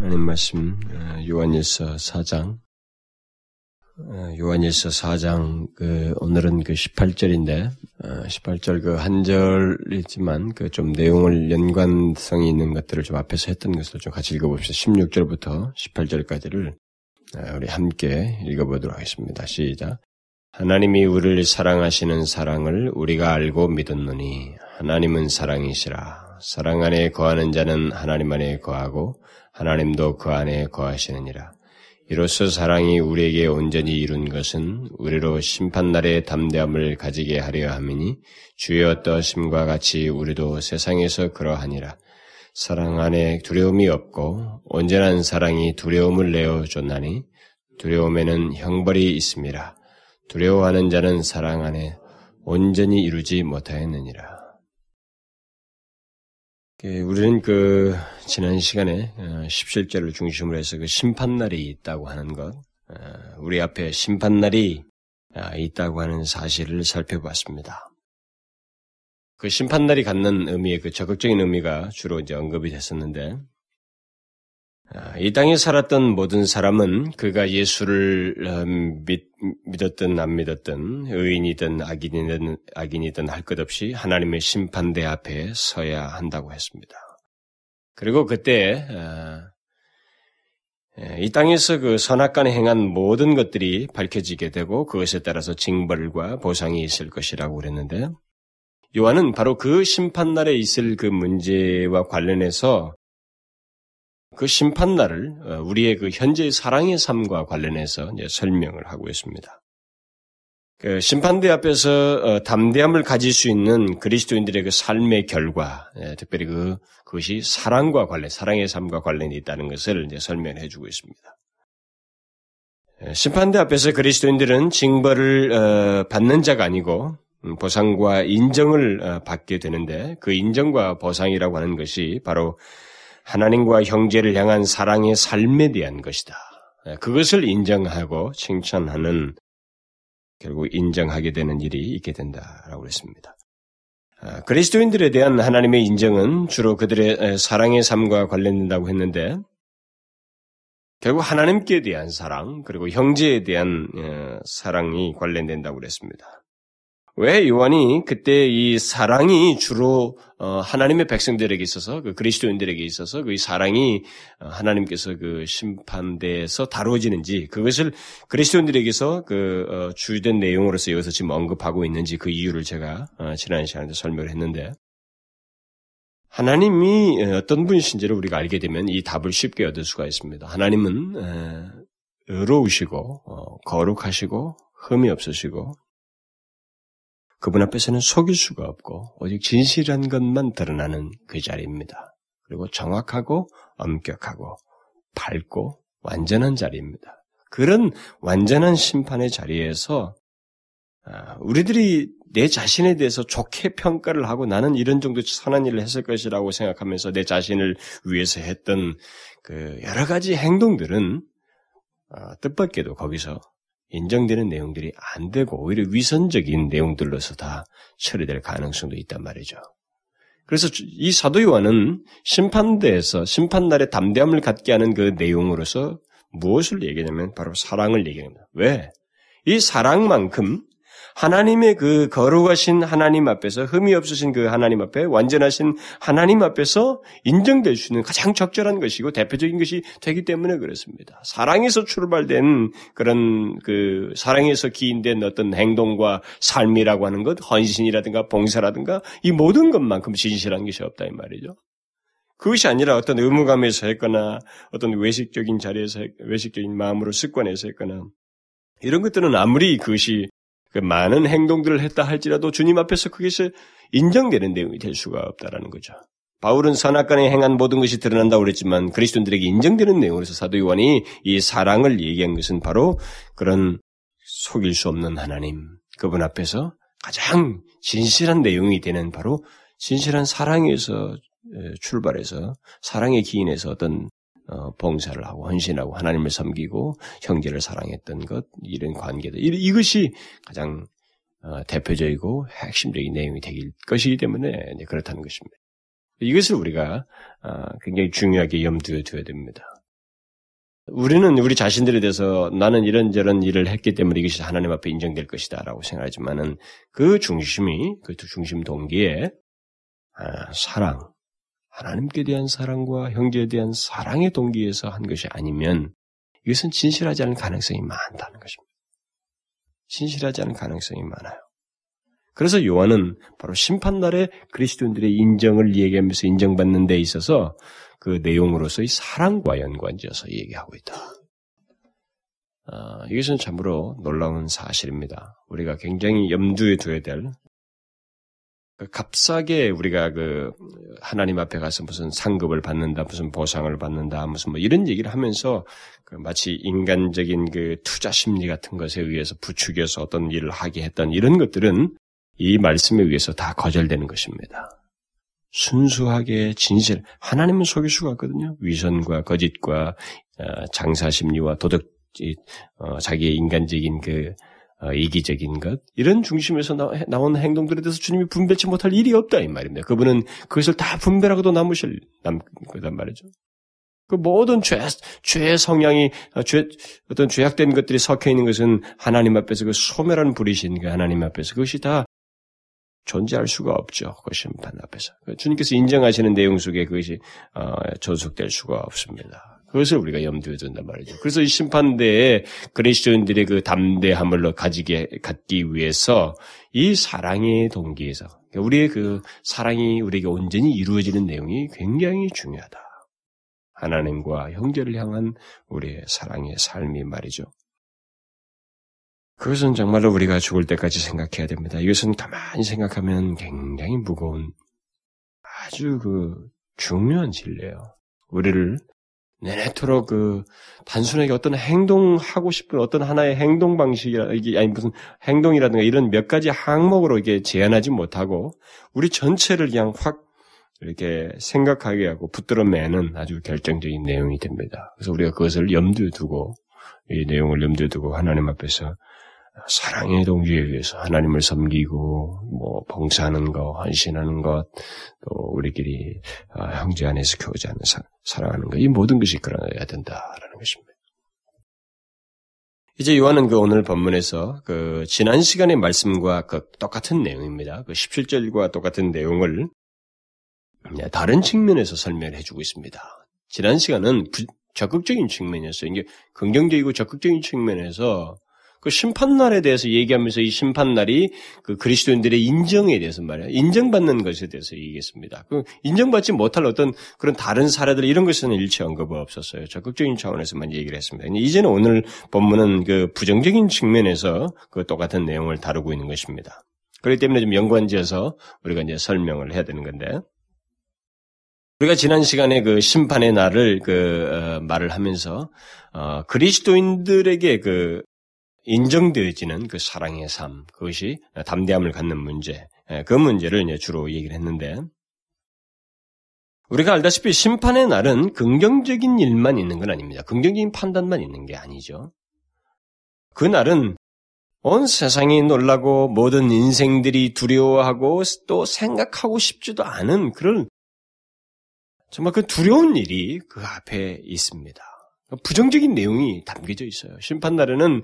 하나님 말씀 어, 요한일서 4장 어, 요한일서 4장 그 오늘은 그 18절인데 18절 어, 그한 절이지만 그 좀 내용을 연관성이 있는 것들을 좀 앞에서 했던 것을 좀 같이 읽어봅시다. 16절부터 18절까지를 우리 함께 읽어보도록 하겠습니다. 시작. 하나님이 우리를 사랑하시는 사랑을 우리가 알고 믿었노니 하나님은 사랑이시라. 사랑 안에 거하는 자는 하나님 안에 거하고 하나님도 그 안에 거하시느니라. 이로써 사랑이 우리에게 온전히 이룬 것은 우리로 심판날의 담대함을 가지게 하려 함이니 주의 어떠심과 같이 우리도 세상에서 그러하니라. 사랑 안에 두려움이 없고 온전한 사랑이 두려움을 내어 줬나니 두려움에는 형벌이 있습니다. 두려워하는 자는 사랑 안에 온전히 이루지 못하였느니라. 예, 우리는 그 지난 시간에 17절을 어, 중심으로 해서 그 심판날이 있다고 하는 것, 어, 우리 앞에 심판날이 아, 있다고 하는 사실을 살펴봤습니다. 그 심판날이 갖는 의미의 그 적극적인 의미가 주로 이제 언급이 됐었는데, 아, 이 땅에 살았던 모든 사람은 그가 예수를 어, 믿, 믿었든 안 믿었든 의인이든 악인이든 악인이든 할 것 없이 하나님의 심판대 앞에 서야 한다고 했습니다. 그리고 그때 어, 이 땅에서 그 선악간에 행한 모든 것들이 밝혀지게 되고 그것에 따라서 징벌과 보상이 있을 것이라고 그랬는데 요한은 바로 그 심판날에 있을 그 문제와 관련해서 그 심판날을 어, 우리의 그 현재의 사랑의 삶과 관련해서 설명을 하고 있습니다. 그 심판대 앞에서 어, 담대함을 가질 수 있는 그리스도인들의 그 삶의 결과, 예, 특별히 그 그것이 사랑과 관련, 사랑의 삶과 관련이 있다는 것을 이제 설명해 주고 있습니다. 예, 심판대 앞에서 그리스도인들은 징벌을 어, 받는 자가 아니고 음, 보상과 인정을 받게 되는데 그 인정과 보상이라고 하는 것이 바로 하나님과 형제를 향한 사랑의 삶에 대한 것이다. 예, 그것을 인정하고 칭찬하는 결국 인정하게 되는 일이 있게 된다라고 했습니다. 아, 그리스도인들에 대한 하나님의 인정은 주로 그들의 사랑의 삶과 관련된다고 했는데 결국 하나님께 대한 사랑 그리고 형제에 대한 사랑이 관련된다고 그랬습니다. 왜 요한이 그때 이 사랑이 주로 어, 하나님의 백성들에게 있어서 그 그리스도인들에게 있어서 그 사랑이 어, 하나님께서 그 심판대에서 다루어지는지 그것을 그리스도인들에게서 그 어, 주된 내용으로서 여기서 지금 언급하고 있는지 그 이유를 제가 지난 시간에 설명을 했는데 하나님이 어떤 분이신지를 우리가 알게 되면 이 답을 쉽게 얻을 수가 있습니다. 하나님은 의로우시고 거룩하시고 흠이 없으시고 그분 앞에서는 속일 수가 없고 오직 진실한 것만 드러나는 그 자리입니다. 그리고 정확하고 엄격하고 밝고 완전한 자리입니다. 그런 완전한 심판의 자리에서 아, 우리들이 내 자신에 대해서 좋게 평가를 하고 나는 이런 정도 선한 일을 했을 것이라고 생각하면서 내 자신을 위해서 했던 그 여러 가지 행동들은 아, 뜻밖에도 거기서 인정되는 내용들이 안 되고 오히려 위선적인 내용들로서 다 처리될 가능성도 있단 말이죠. 그래서 이 사도 요한은 심판대에서 심판날에 담대함을 갖게 하는 그 내용으로서 무엇을 얘기하냐면 바로 사랑을 얘기합니다. 왜? 이 사랑만큼 하나님의 그 거룩하신 하나님 앞에서 흠이 없으신 그 하나님 앞에 완전하신 하나님 앞에서 인정될 수 있는 가장 적절한 것이고 대표적인 것이 되기 때문에 그렇습니다. 사랑에서 출발된 그런 그 사랑에서 기인된 어떤 행동과 삶이라고 하는 것, 헌신이라든가 봉사라든가 이 모든 것만큼 진실한 것이 없다 이 말이죠. 그것이 아니라 어떤 의무감에서 했거나 어떤 외식적인 자리에서 외식적인 마음으로 습관에서 했거나 이런 것들은 아무리 그것이 그 많은 행동들을 했다 할지라도 주님 앞에서 그것이 인정되는 내용이 될 수가 없다라는 거죠. 바울은 선악간에 행한 모든 것이 드러난다고 그랬지만 그리스도인들에게 인정되는 내용으로서 사도 요한이 이 사랑을 얘기한 것은 바로 그런 속일 수 없는 하나님 그분 앞에서 가장 진실한 내용이 되는 바로 진실한 사랑에서 출발해서 사랑의 기인에서 어떤 어, 봉사를 하고 헌신하고 하나님을 섬기고 형제를 사랑했던 것 이런 관계들 이것이 가장 어, 대표적이고 핵심적인 내용이 되길 것이기 때문에 그렇다는 것입니다. 이것을 우리가 어, 굉장히 중요하게 염두에 두어야 됩니다. 우리는 우리 자신들에 대해서 나는 이런저런 일을 했기 때문에 이것이 하나님 앞에 인정될 것이다라고 생각하지만은 그 중심이 그 중심 동기에 아, 사랑, 하나님께 대한 사랑과 형제에 대한 사랑의 동기에서 한 것이 아니면 이것은 진실하지 않은 가능성이 많다는 것입니다. 진실하지 않은 가능성이 많아요. 그래서 요한은 바로 심판날에 그리스도인들의 인정을 얘기하면서 인정받는 데 있어서 그 내용으로서의 사랑과 연관지어서 얘기하고 있다. 아, 이것은 참으로 놀라운 사실입니다. 우리가 굉장히 염두에 둬야 될그 값싸게 우리가 그 하나님 앞에 가서 무슨 상급을 받는다, 무슨 보상을 받는다, 무슨 뭐 이런 얘기를 하면서 그 마치 인간적인 그 투자 심리 같은 것에 의해서 부추겨서 어떤 일을 하게 했던 이런 것들은 이 말씀에 의해서 다 거절되는 것입니다. 순수하게 진실, 하나님은 속일 수가 없거든요. 위선과 거짓과 어, 장사 심리와 도덕, 어, 자기의 인간적인 그 어, 이기적인 것 이런 중심에서 나, 온 행동들에 대해서 주님이 분별치 못할 일이 없다 이 말입니다. 그분은 그것을 다 분별하고도 남으실 남 거단 말이죠. 그 모든 죄, 죄의 성향이, 죄, 어떤 죄악된 것들이 섞여 있는 것은 하나님 앞에서 그 소멸한 불이신 그 하나님 앞에서 그것이 다 존재할 수가 없죠. 그 심판 앞에서. 그 주님께서 인정하시는 내용 속에 그것이 어, 저속될 수가 없습니다. 그것을 우리가 염두에 둔단 말이죠. 그래서 이 심판대에 그리스도인들의 그 담대함을 가지게 갖기 위해서 이 사랑의 동기에서 그러니까 우리의 그 사랑이 우리에게 온전히 이루어지는 내용이 굉장히 중요하다. 하나님과 형제를 향한 우리의 사랑의 삶이 말이죠. 그것은 정말로 우리가 죽을 때까지 생각해야 됩니다. 이것은 가만히 생각하면 굉장히 무거운 아주 그 중요한 진리예요. 우리를 내내토록 그 단순하게 어떤 행동하고 싶은 어떤 하나의 행동 방식이라 이게 아니 무슨 행동이라든가 이런 몇 가지 항목으로 이게 제한하지 못하고 우리 전체를 그냥 확 이렇게 생각하게 하고 붙들어 매는 아주 결정적인 내용이 됩니다. 그래서 우리가 그것을 염두에 두고 이 내용을 염두에 두고 하나님 앞에서 사랑의 동기에 의해서 하나님을 섬기고 뭐 봉사하는 것, 헌신하는 것, 또 우리끼리 아, 형제 안에서 교제하는 사, 랑하는 것, 이 모든 것이 그러야 된다라는 것입니다. 이제 요한은 그 오늘 본문에서 그 지난 시간의 말씀과 그 똑같은 내용입니다. 그 17절과 똑같은 내용을 다른 측면에서 설명을 해주고 있습니다. 지난 시간은 부, 적극적인 측면이었어요. 이게 긍정적이고 적극적인 측면에서 그 심판날에 대해서 얘기하면서 이 심판날이 그 그리스도인들의 인정에 대해서 말이야. 인정받는 것에 대해서 얘기했습니다. 그 인정받지 못할 어떤 그런 다른 사례들 이런 것에는 일체 언급 없었어요. 적극적인 차원에서만 얘기를 했습니다. 이제는 오늘 본문은 그 부정적인 측면에서 그 똑같은 내용을 다루고 있는 것입니다. 그렇기 때문에 좀 연관지어서 우리가 이제 설명을 해야 되는 건데. 우리가 지난 시간에 그 심판의 날을 그 어, 말을 하면서 어, 그리스도인들에게 그 인정되어지는 그 사랑의 삶, 그것이 담대함을 갖는 문제, 예, 그 문제를 이제 주로 얘기를 했는데, 우리가 알다시피 심판의 날은 긍정적인 일만 있는 건 아닙니다. 긍정적인 판단만 있는 게 아니죠. 그 날은 온 세상이 놀라고 모든 인생들이 두려워하고 또 생각하고 싶지도 않은 그런 정말 그 두려운 일이 그 앞에 있습니다. 부정적인 내용이 담겨져 있어요. 심판날에는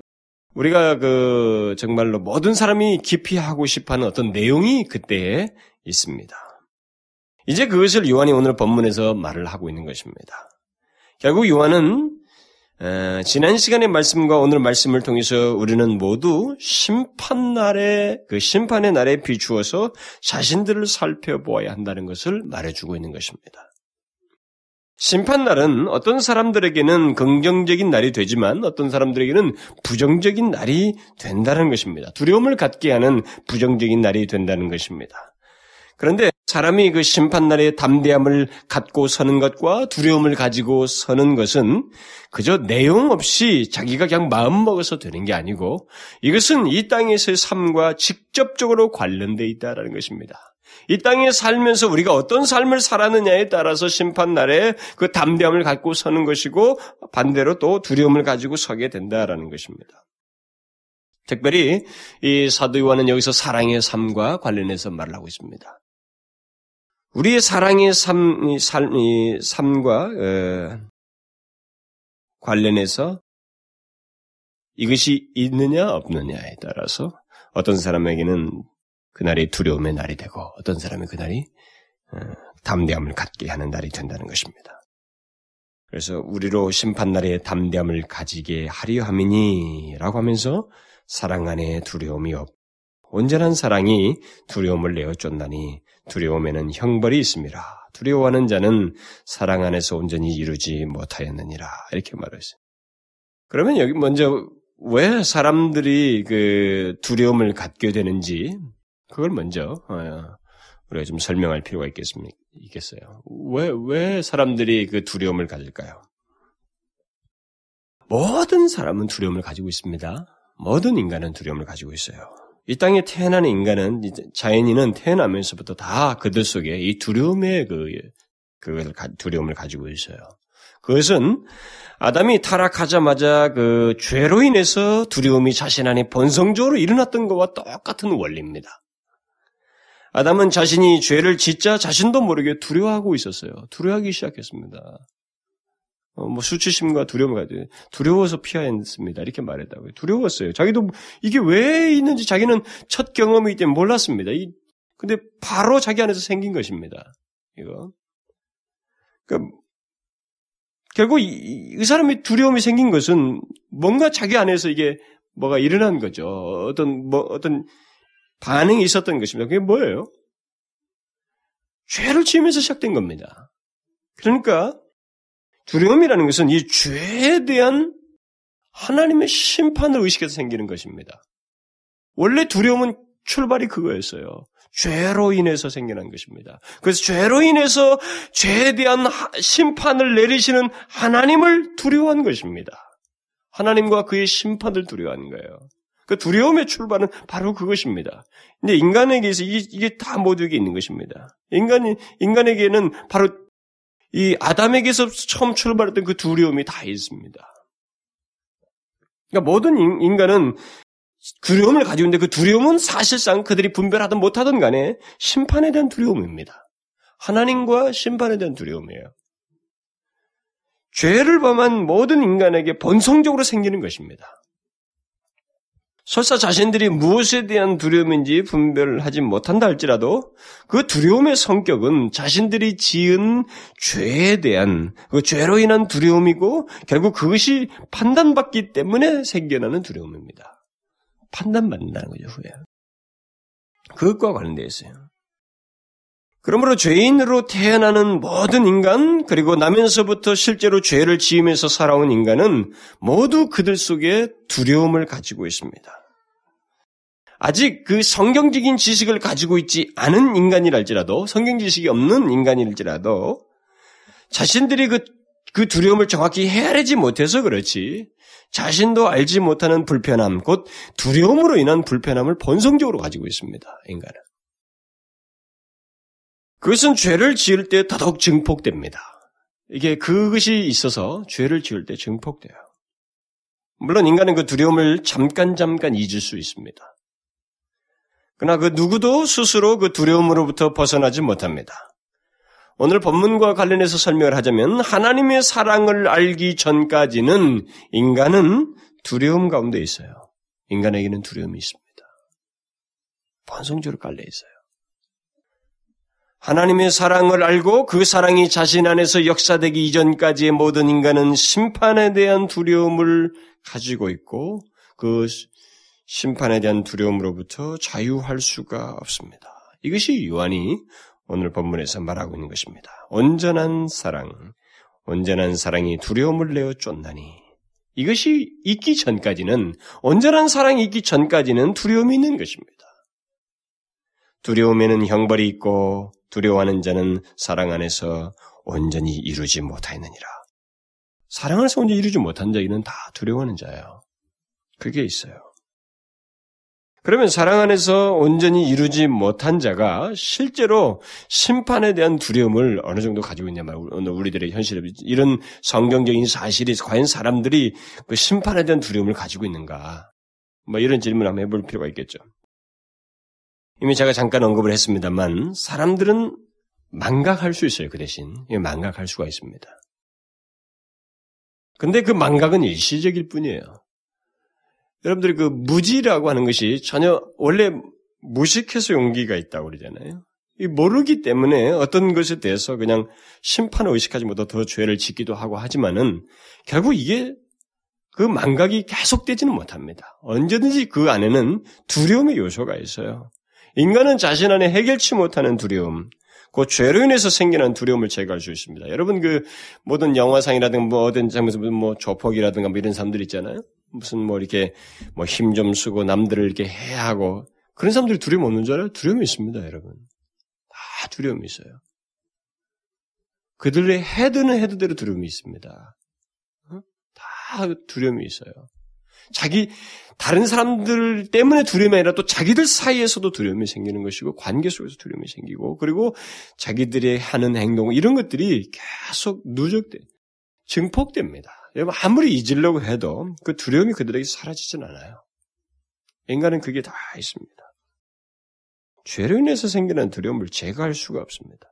우리가 그 정말로 모든 사람이 깊이 하고 싶어하는 어떤 내용이 그때에 있습니다. 이제 그것을 요한이 오늘 본문에서 말을 하고 있는 것입니다. 결국 요한은 어, 지난 시간의 말씀과 오늘 말씀을 통해서 우리는 모두 심판 날에 그 심판의 날에 비추어서 자신들을 살펴보아야 한다는 것을 말해주고 있는 것입니다. 심판날은 어떤 사람들에게는 긍정적인 날이 되지만 어떤 사람들에게는 부정적인 날이 된다는 것입니다. 두려움을 갖게 하는 부정적인 날이 된다는 것입니다. 그런데 사람이 그 심판날에 담대함을 갖고 서는 것과 두려움을 가지고 서는 것은 그저 내용 없이 자기가 그냥 마음 먹어서 되는 게 아니고 이것은 이 땅에서의 삶과 직접적으로 관련되어 있다는 것입니다. 이 땅에 살면서 우리가 어떤 삶을 살았느냐에 따라서 심판 날에 그 담대함을 갖고 서는 것이고 반대로 또 두려움을 가지고 서게 된다라는 것입니다. 특별히 이 사도 요한은 여기서 사랑의 삶과 관련해서 말을 하고 있습니다. 우리의 사랑의 삶, 삶, 삶과 에, 관련해서 이것이 있느냐 없느냐에 따라서 어떤 사람에게는 그날이 두려움의 날이 되고 어떤 사람이 그날이 어, 담대함을 갖게 하는 날이 된다는 것입니다. 그래서 우리로 심판날에 담대함을 가지게 하려 함이니라고 하면서 사랑 안에 두려움이 없. 온전한 사랑이 두려움을 내어 쫓나니 두려움에는 형벌이 있습니다. 두려워하는 자는 사랑 안에서 온전히 이루지 못하였느니라. 이렇게 말했어요. 그러면 여기 먼저 왜 사람들이 그 두려움을 갖게 되는지 그걸 먼저 어, 우리가 좀 설명할 필요가 있겠습니까? 있겠어요. 왜, 왜 사람들이 그 두려움을 가질까요? 모든 사람은 두려움을 가지고 있습니다. 모든 인간은 두려움을 가지고 있어요. 이 땅에 태어난 인간은, 자연인은 태어나면서부터 다 그들 속에 이 두려움의 그, 그 두려움을 가지고 있어요. 그것은 아담이 타락하자마자 그 죄로 인해서 두려움이 자신 안에 본성적으로 일어났던 것과 똑같은 원리입니다. 아담은 자신이 죄를 짓자 자신도 모르게 두려워하고 있었어요. 두려워하기 시작했습니다. 어, 뭐 수치심과 두려움을 가지고 두려워서 피하였습니다. 이렇게 말했다고요. 두려웠어요. 자기도 이게 왜 있는지 자기는 첫 경험이기 때문에 몰랐습니다. 이, 근데 바로 자기 안에서 생긴 것입니다. 이거. 그러니까 결국 이, 이 사람이 두려움이 생긴 것은 뭔가 자기 안에서 이게 뭐가 일어난 거죠. 어떤 뭐 어떤 반응이 있었던 것입니다. 그게 뭐예요? 죄를 지으면서 시작된 겁니다. 그러니까 두려움이라는 것은 이 죄에 대한 하나님의 심판을 의식해서 생기는 것입니다. 원래 두려움은 출발이 그거였어요. 죄로 인해서 생겨난 것입니다. 그래서 죄로 인해서 죄에 대한 심판을 내리시는 하나님을 두려워한 것입니다. 하나님과 그의 심판을 두려워한 거예요. 그 두려움의 출발은 바로 그것입니다. 근데 인간에게서 이게, 다 모두에게 있는 것입니다. 인간이, 인간에게는 바로 이 아담에게서 처음 출발했던 그 두려움이 다 있습니다. 그러니까 모든 인간은 두려움을 가지고 있는데 그 두려움은 사실상 그들이 분별하든 못하든 간에 심판에 대한 두려움입니다. 하나님과 심판에 대한 두려움이에요. 죄를 범한 모든 인간에게 본성적으로 생기는 것입니다. 설사 자신들이 무엇에 대한 두려움인지 분별하지 못한다 할지라도 그 두려움의 성격은 자신들이 지은 죄에 대한 그 죄로 인한 두려움이고 결국 그것이 판단받기 때문에 생겨나는 두려움입니다. 판단받는다는 거죠, 후에. 그것과 관련되어 있어요. 그러므로 죄인으로 태어나는 모든 인간, 그리고 나면서부터 실제로 죄를 지으면서 살아온 인간은 모두 그들 속에 두려움을 가지고 있습니다. 아직 그 성경적인 지식을 가지고 있지 않은 인간이랄지라도, 성경 지식이 없는 인간일지라도, 자신들이 그, 그 두려움을 정확히 헤아리지 못해서 그렇지, 자신도 알지 못하는 불편함, 곧 두려움으로 인한 불편함을 본성적으로 가지고 있습니다, 인간은. 그것은 죄를 지을 때 더더욱 증폭됩니다. 이게 그것이 있어서 죄를 지을 때 증폭돼요. 물론 인간은 그 두려움을 잠깐 잠깐 잊을 수 있습니다. 그러나 그 누구도 스스로 그 두려움으로부터 벗어나지 못합니다. 오늘 본문과 관련해서 설명을 하자면 하나님의 사랑을 알기 전까지는 인간은 두려움 가운데 있어요. 인간에게는 두려움이 있습니다. 본성적으로 깔려 있어요. 하나님의 사랑을 알고 그 사랑이 자신 안에서 역사되기 이전까지의 모든 인간은 심판에 대한 두려움을 가지고 있고 그 심판에 대한 두려움으로부터 자유할 수가 없습니다. 이것이 요한이 오늘 본문에서 말하고 있는 것입니다. 온전한 사랑, 온전한 사랑이 두려움을 내어 쫓나니 이것이 있기 전까지는 온전한 사랑이 있기 전까지는 두려움이 있는 것입니다. 두려움에는 형벌이 있고 두려워하는 자는 사랑 안에서 온전히 이루지 못하였느니라. 사랑 안에서 온전히 이루지 못한 자에게는 다 두려워하는 자예요. 그게 있어요. 그러면 사랑 안에서 온전히 이루지 못한 자가 실제로 심판에 대한 두려움을 어느 정도 가지고 있냐. 오늘 우리들의 현실에 이런 성경적인 사실이 과연 사람들이 그 심판에 대한 두려움을 가지고 있는가? 뭐 이런 질문 을 한번 해볼 필요가 있겠죠. 이미 제가 잠깐 언급을 했습니다만 사람들은 망각할 수 있어요. 그 대신 망각할 수가 있습니다. 근데 그 망각은 일시적일 뿐이에요. 여러분들이 그 무지라고 하는 것이 전혀 원래 무식해서 용기가 있다고 그러잖아요. 모르기 때문에 어떤 것에 대해서 그냥 심판을 의식하지 못하고 더 죄를 짓기도 하고 하지만은 결국 이게 그 망각이 계속되지는 못합니다. 언제든지 그 안에는 두려움의 요소가 있어요. 인간은 자신 안에 해결치 못하는 두려움, 그 죄로 인해서 생기는 두려움을 제거할 수 있습니다. 여러분 그 모든 영화상이라든가 뭐 어떤 장면에서 뭐 조폭이라든가 뭐 이런 사람들 있잖아요. 무슨 뭐 이렇게 뭐 힘 좀 쓰고 남들을 이렇게 해하고 그런 사람들이 두려움 없는 줄 알아요? 두려움이 있습니다, 여러분. 다 두려움이 있어요. 그들의 헤드는 헤드대로 두려움이 있습니다. 어? 다 두려움이 있어요. 자기 다른 사람들 때문에 두려움이 아니라 또 자기들 사이에서도 두려움이 생기는 것이고 관계 속에서 두려움이 생기고 그리고 자기들이 하는 행동 이런 것들이 계속 누적돼 증폭됩니다. 아무리 잊으려고 해도 그 두려움이 그들에게 사라지진 않아요. 인간은 그게 다 있습니다. 죄로 인해서 생기는 두려움을 제거할 수가 없습니다.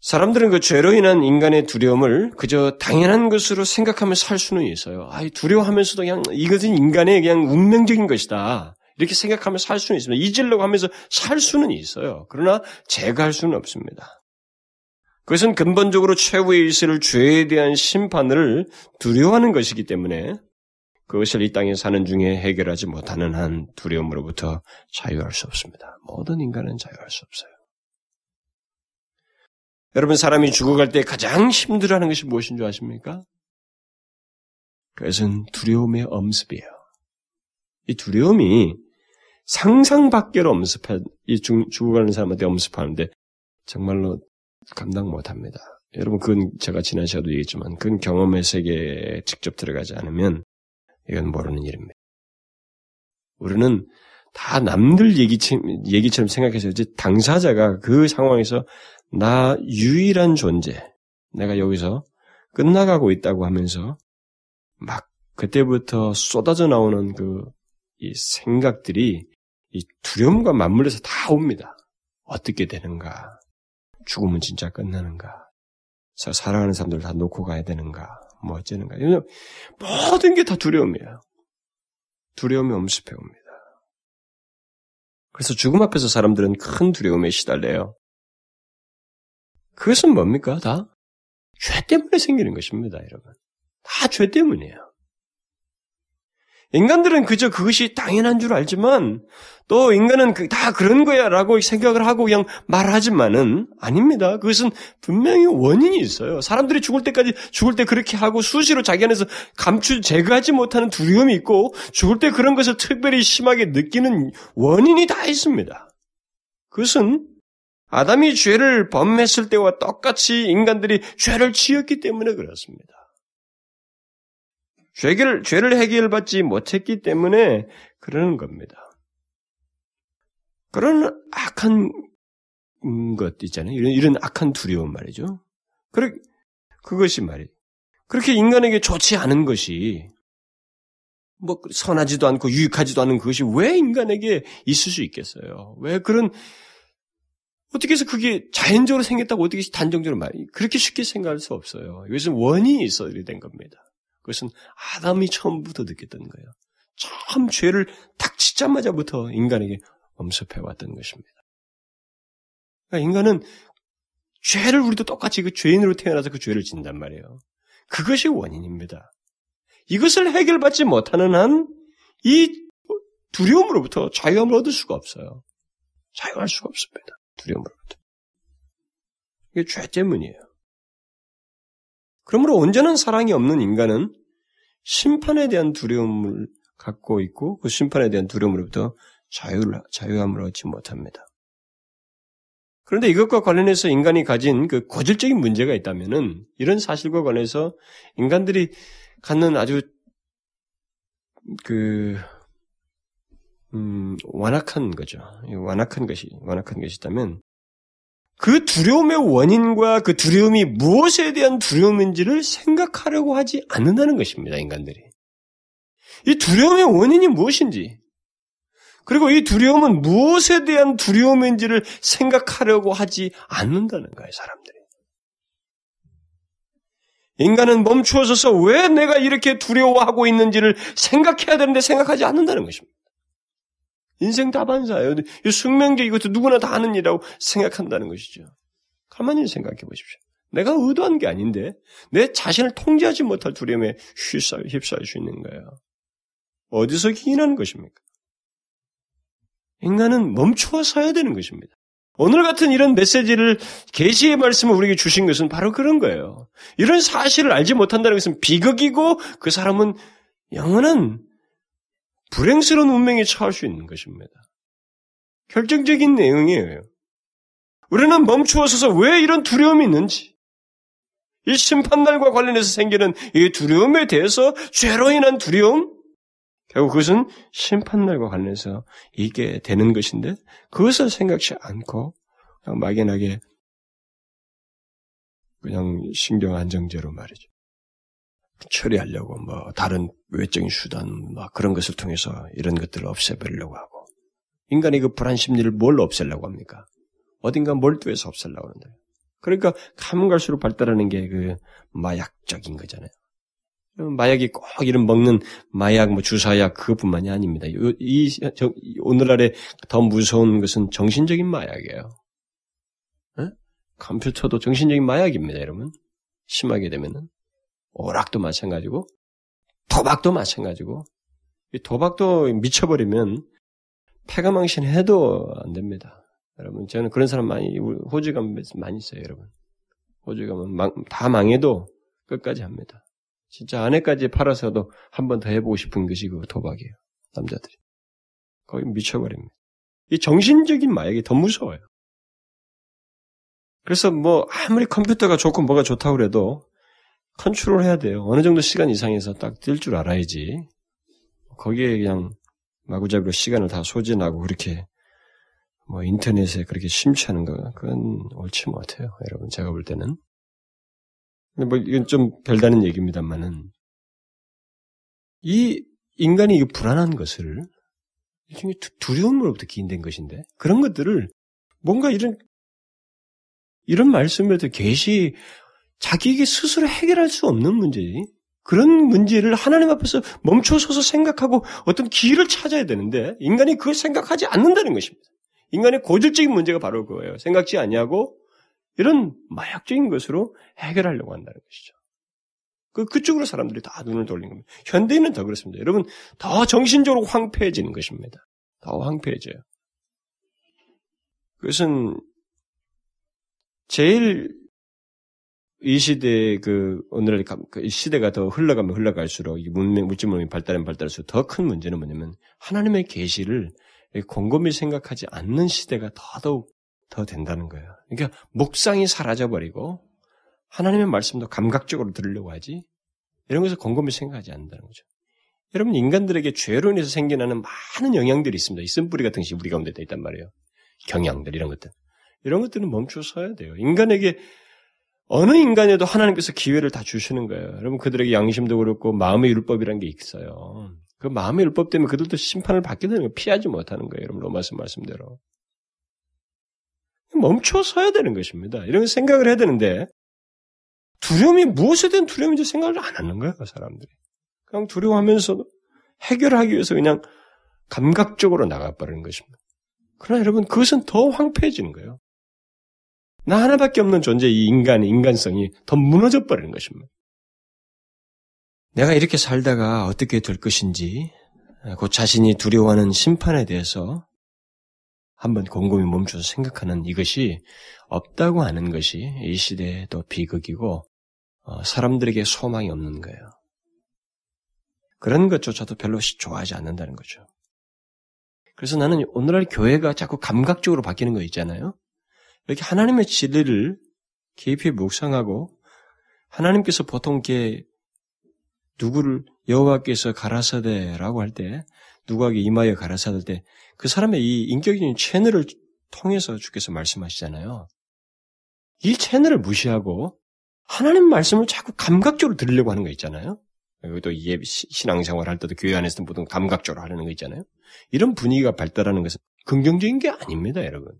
사람들은 그 죄로 인한 인간의 두려움을 그저 당연한 것으로 생각하며 살 수는 있어요. 아, 두려워하면서도 그냥 이것은 인간의 그냥 운명적인 것이다. 이렇게 생각하며 살 수는 있습니다. 잊으려고 하면서 살 수는 있어요. 그러나 제거할 수는 없습니다. 그것은 근본적으로 최후의 있을 죄에 대한 심판을 두려워하는 것이기 때문에 그것을 이 땅에 사는 중에 해결하지 못하는 한 두려움으로부터 자유할 수 없습니다. 모든 인간은 자유할 수 없어요. 여러분 사람이 죽어갈 때 가장 힘들어하는 것이 무엇인 줄 아십니까? 그것은 두려움의 엄습이에요. 이 두려움이 상상 밖으로 엄습해 이 죽어가는 사람한테 엄습하는데 정말로 감당 못합니다. 여러분 그건 제가 지난 시간도 얘기했지만 그건 경험의 세계에 직접 들어가지 않으면 이건 모르는 일입니다. 우리는 다 남들 얘기처럼, 얘기처럼 생각해서 이제 당사자가 그 상황에서 나 유일한 존재, 내가 여기서 끝나가고 있다고 하면서 막 그때부터 쏟아져 나오는 그 이 생각들이 이 두려움과 맞물려서 다 옵니다. 어떻게 되는가? 죽으면 진짜 끝나는가? 사랑하는 사람들 다 놓고 가야 되는가? 뭐 어쩌는가. 모든 게 다 두려움이에요. 두려움이 엄습해 옵니다. 그래서 죽음 앞에서 사람들은 큰 두려움에 시달려요. 그것은 뭡니까? 다? 죄 때문에 생기는 것입니다, 여러분. 다 죄 때문이에요. 인간들은 그저 그것이 당연한 줄 알지만 또 인간은 그다 그런 거야라고 생각을 하고 그냥 말하지만은 아닙니다. 그것은 분명히 원인이 있어요. 사람들이 죽을 때까지 죽을 때 그렇게 하고 수시로 자기 안에서 감추 제거하지 못하는 두려움이 있고 죽을 때 그런 것을 특별히 심하게 느끼는 원인이 다 있습니다. 그것은 아담이 죄를 범했을 때와 똑같이 인간들이 죄를 지었기 때문에 그렇습니다. 죄를, 죄를 해결받지 못했기 때문에 그러는 겁니다. 그런 악한 것 있잖아요. 이런, 이런 악한 두려움 말이죠. 그래, 그것이 말이 그렇게 인간에게 좋지 않은 것이 뭐 선하지도 않고 유익하지도 않은 그것이 왜 인간에게 있을 수 있겠어요? 왜 그런 어떻게 해서 그게 자연적으로 생겼다고 어떻게 단정적으로 말이 그렇게 쉽게 생각할 수 없어요. 이것은 원인이 있어야 된 겁니다. 그것은 아담이 처음부터 느꼈던 거예요. 처음 죄를 딱 짓자마자부터 인간에게 엄습해 왔던 것입니다. 그러니까 인간은 죄를 우리도 똑같이 그 죄인으로 태어나서 그 죄를 짓단 말이에요. 그것이 원인입니다. 이것을 해결받지 못하는 한 이 두려움으로부터 자유함을 얻을 수가 없어요. 자유할 수가 없습니다. 두려움으로부터. 이게 죄 때문이에요. 그러므로 온전한 사랑이 없는 인간은 심판에 대한 두려움을 갖고 있고 그 심판에 대한 두려움으로부터 자유를, 자유함을 얻지 못합니다. 그런데 이것과 관련해서 인간이 가진 그 고질적인 문제가 있다면은 이런 사실과 관해서 인간들이 갖는 아주 그 음, 완악한 거죠. 완악한 것이 완악한 것이 있다면 그 두려움의 원인과 그 두려움이 무엇에 대한 두려움인지를 생각하려고 하지 않는다는 것입니다, 인간들이. 이 두려움의 원인이 무엇인지, 그리고 이 두려움은 무엇에 대한 두려움인지를 생각하려고 하지 않는다는 거예요, 사람들이. 인간은 멈추어서서 왜 내가 이렇게 두려워하고 있는지를 생각해야 되는데 생각하지 않는다는 것입니다. 인생 다반사예요. 숙명적 이것도 누구나 다 하는 일이라고 생각한다는 것이죠. 가만히 생각해 보십시오. 내가 의도한 게 아닌데 내 자신을 통제하지 못할 두려움에 휩싸여, 휩싸일 수 있는 거예요. 어디서 기인하는 것입니까? 인간은 멈추어 서야 되는 것입니다. 오늘 같은 이런 메시지를 계시의 말씀을 우리에게 주신 것은 바로 그런 거예요. 이런 사실을 알지 못한다는 것은 비극이고 그 사람은 영원한 불행스러운 운명에 처할 수 있는 것입니다. 결정적인 내용이에요. 우리는 멈추어 서서 왜 이런 두려움이 있는지, 이 심판날과 관련해서 생기는 이 두려움에 대해서 죄로 인한 두려움, 결국 그것은 심판날과 관련해서 있게 되는 것인데 그것을 생각지 않고 그냥 막연하게 그냥 신경 안정제로 말이죠. 처리하려고 뭐 다른 외적인 수단 막 그런 것을 통해서 이런 것들을 없애버리려고 하고 인간의 그 불안 심리를 뭘 없애려고 합니까? 어딘가 몰두해서 없애려고 하는데 그러니까 가면 갈수록 발달하는 게 그 마약적인 거잖아요. 마약이 꼭 이런 먹는 마약, 뭐 주사약 그것뿐만이 아닙니다. 이, 저, 오늘날에 더 무서운 것은 정신적인 마약이에요. 에? 컴퓨터도 정신적인 마약입니다, 여러분. 심하게 되면은 오락도 마찬가지고 도박도 마찬가지고 도박도 미쳐버리면 패가망신 해도 안 됩니다. 여러분 저는 그런 사람 많이 호주 가면 많이 있어요, 여러분. 호주 가면 망, 다 망해도 끝까지 합니다. 진짜 아내까지 팔아서도 한 번 더 해보고 싶은 것이 그 도박이에요. 남자들이. 거의 미쳐버립니다. 이 정신적인 마약이 더 무서워요. 그래서 뭐 아무리 컴퓨터가 좋고 뭐가 좋다고 그래도 컨트롤 해야 돼요. 어느 정도 시간 이상에서 딱 뛸 줄 알아야지. 거기에 그냥 마구잡이로 시간을 다 소진하고 그렇게 뭐 인터넷에 그렇게 심취하는 거 그건 옳지 못해요. 여러분 제가 볼 때는 뭐 이건 좀 별다른 얘기입니다만은 이 인간이 이 불안한 것을 일종의 두려움으로부터 기인된 것인데 그런 것들을 뭔가 이런 이런 말씀에도 계시 자기에게 스스로 해결할 수 없는 문제 그런 문제를 하나님 앞에서 멈춰서서 생각하고 어떤 길을 찾아야 되는데 인간이 그걸 생각하지 않는다는 것입니다. 인간의 고질적인 문제가 바로 그거예요. 생각지 아니하고 이런 마약적인 것으로 해결하려고 한다는 것이죠. 그, 그쪽으로 사람들이 다 눈을 돌린 겁니다. 현대인은 더 그렇습니다. 여러분, 더 정신적으로 황폐해지는 것입니다. 더 황폐해져요. 그것은 제일 이 시대의 그, 오늘날 그 시대가 더 흘러가면 흘러갈수록 이 문명, 물질 문명이 발달하면 발달할수록 더 큰 문제는 뭐냐면 하나님의 계시를 곰곰이 생각하지 않는 시대가 더더욱 더 된다는 거예요. 그러니까 목상이 사라져 버리고 하나님의 말씀도 감각적으로 들으려고 하지 이런 것을 곰곰이 생각하지 않는다는 거죠. 여러분 인간들에게 죄로 인해서 생겨나는 많은 영향들이 있습니다. 이 쓴뿌리 같은 것이 우리 가운데 있단 말이에요. 경향들 이런 것들. 이런 것들은 멈춰 서야 돼요. 인간에게 어느 인간에도 하나님께서 기회를 다 주시는 거예요. 여러분 그들에게 양심도 그렇고 마음의 율법이라는 게 있어요. 그 마음의 율법 때문에 그들도 심판을 받게 되는 거 피하지 못하는 거예요. 여러분 로마서 말씀대로. 멈춰 서야 되는 것입니다. 이런 생각을 해야 되는데 두려움이 무엇에 대한 두려움인지 생각을 안 하는 거예요, 그 사람들이. 그냥 두려워하면서 해결하기 위해서 그냥 감각적으로 나가버리는 것입니다. 그러나 여러분, 그것은 더 황폐해지는 거예요. 나 하나밖에 없는 존재, 이 인간의 인간성이 더 무너져 버리는 것입니다. 내가 이렇게 살다가 어떻게 될 것인지, 그 자신이 두려워하는 심판에 대해서 한번 곰곰이 멈춰서 생각하는 이것이 없다고 하는 것이 이 시대의 또 비극이고 어, 사람들에게 소망이 없는 거예요. 그런 것조차도 별로 좋아하지 않는다는 거죠. 그래서 나는 오늘날 교회가 자꾸 감각적으로 바뀌는 거 있잖아요. 이렇게 하나님의 진리를 깊이 묵상하고 하나님께서 보통 이렇게 누구를 여호와께서 가라사대라고 할 때 누구에게 임하여 가라사대 때 그 사람의 이 인격적인 채널을 통해서 주께서 말씀하시잖아요. 이 채널을 무시하고 하나님 말씀을 자꾸 감각적으로 들으려고 하는 거 있잖아요. 또 예, 신앙생활 할 때도 교회 안에서도 보통 감각적으로 하려는 거 있잖아요. 이런 분위기가 발달하는 것은 긍정적인 게 아닙니다, 여러분.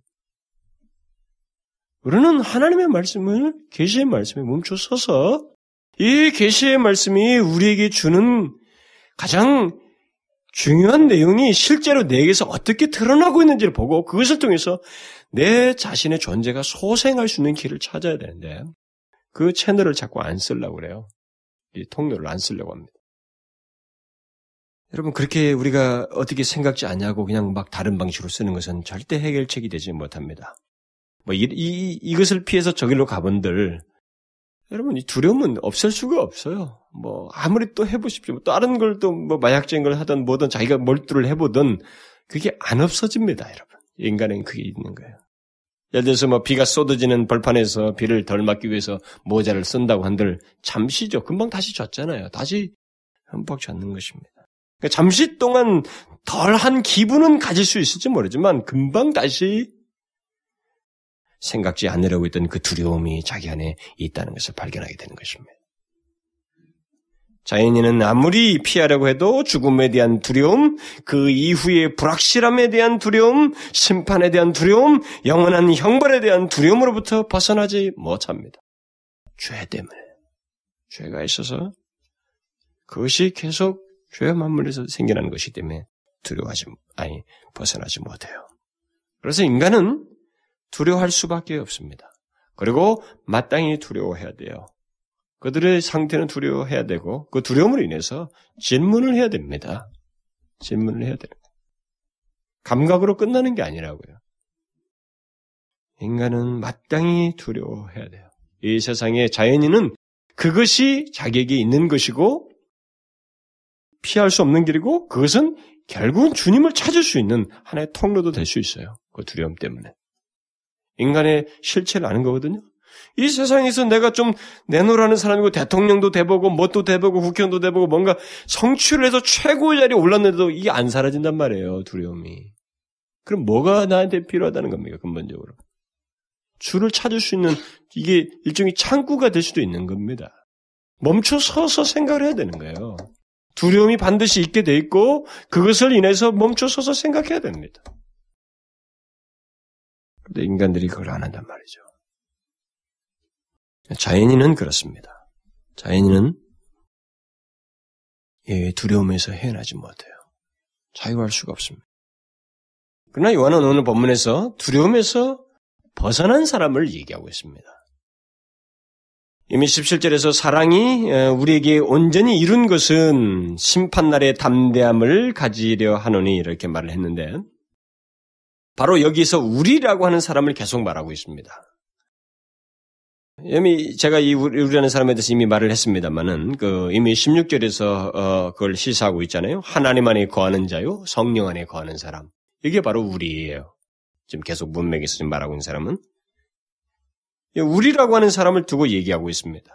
우리는 하나님의 말씀을 계시의 말씀에 멈춰 서서 이 계시의 말씀이 우리에게 주는 가장 중요한 내용이 실제로 내게서 어떻게 드러나고 있는지를 보고 그것을 통해서 내 자신의 존재가 소생할 수 있는 길을 찾아야 되는데 그 채널을 자꾸 안 쓰려고 그래요. 이 통로를 안 쓰려고 합니다. 여러분 그렇게 우리가 어떻게 생각지 않냐고 그냥 막 다른 방식으로 쓰는 것은 절대 해결책이 되지 못합니다. 뭐 이, 이, 이것을 피해서 저길로 가본들 여러분 이 두려움은 없앨 수가 없어요. 뭐 아무리 또 해보십시오. 또 다른 걸 또 뭐 마약적인 걸 하든 뭐든 자기가 몰두를 해보든 그게 안 없어집니다, 여러분. 인간은 그게 있는 거예요. 예를 들어서 뭐 비가 쏟아지는 벌판에서 비를 덜 맞기 위해서 모자를 쓴다고 한들 잠시죠. 금방 다시 젖잖아요. 다시 흠뻑 젖는 것입니다. 그러니까 잠시 동안 덜한 기분은 가질 수 있을지 모르지만 금방 다시 생각지 않으려고 했던 그 두려움이 자기 안에 있다는 것을 발견하게 되는 것입니다. 자연인은 아무리 피하려고 해도 죽음에 대한 두려움, 그 이후의 불확실함에 대한 두려움, 심판에 대한 두려움, 영원한 형벌에 대한 두려움으로부터 벗어나지 못합니다. 죄 때문에. 죄가 있어서 그것이 계속 죄와 맞물려서 생겨나는 것이기 때문에 두려워하지, 아니, 벗어나지 못해요. 그래서 인간은 두려워할 수밖에 없습니다. 그리고 마땅히 두려워해야 돼요. 그들의 상태는 두려워해야 되고 그 두려움으로 인해서 질문을 해야 됩니다. 질문을 해야 됩니다. 감각으로 끝나는 게 아니라고요. 인간은 마땅히 두려워해야 돼요. 이 세상의 자연인은 그것이 자기에게 있는 것이고 피할 수 없는 길이고 그것은 결국은 주님을 찾을 수 있는 하나의 통로도 될 수 있어요. 그 두려움 때문에. 인간의 실체를 아는 거거든요. 이 세상에서 내가 좀 내놓으라는 사람이고 대통령도 돼보고 뭣도 돼보고 국회의원도 돼보고 뭔가 성취를 해서 최고의 자리에 올랐는데도 이게 안 사라진단 말이에요. 두려움이. 그럼 뭐가 나한테 필요하다는 겁니까? 근본적으로. 주를 찾을 수 있는 이게 일종의 창구가 될 수도 있는 겁니다. 멈춰 서서 생각을 해야 되는 거예요. 두려움이 반드시 있게 돼 있고 그것을 인해서 멈춰 서서 생각해야 됩니다. 근데 인간들이 그걸 안 한단 말이죠. 자연인은 그렇습니다. 자연인은 예, 두려움에서 헤어나지 못해요. 자유할 수가 없습니다. 그러나 요한은 오늘 본문에서 두려움에서 벗어난 사람을 얘기하고 있습니다. 이미 17절에서 사랑이 우리에게 온전히 이룬 것은 심판날의 담대함을 가지려 하노니 이렇게 말을 했는데 바로 여기서 우리라고 하는 사람을 계속 말하고 있습니다. 이미 제가 이 우리라는 사람에 대해서 이미 말을 했습니다만은 그 이미 16절에서 어 그걸 시사하고 있잖아요. 하나님 안에 거하는 자요, 성령 안에 거하는 사람. 이게 바로 우리예요. 지금 계속 문맥에서 지금 말하고 있는 사람은 우리라고 하는 사람을 두고 얘기하고 있습니다.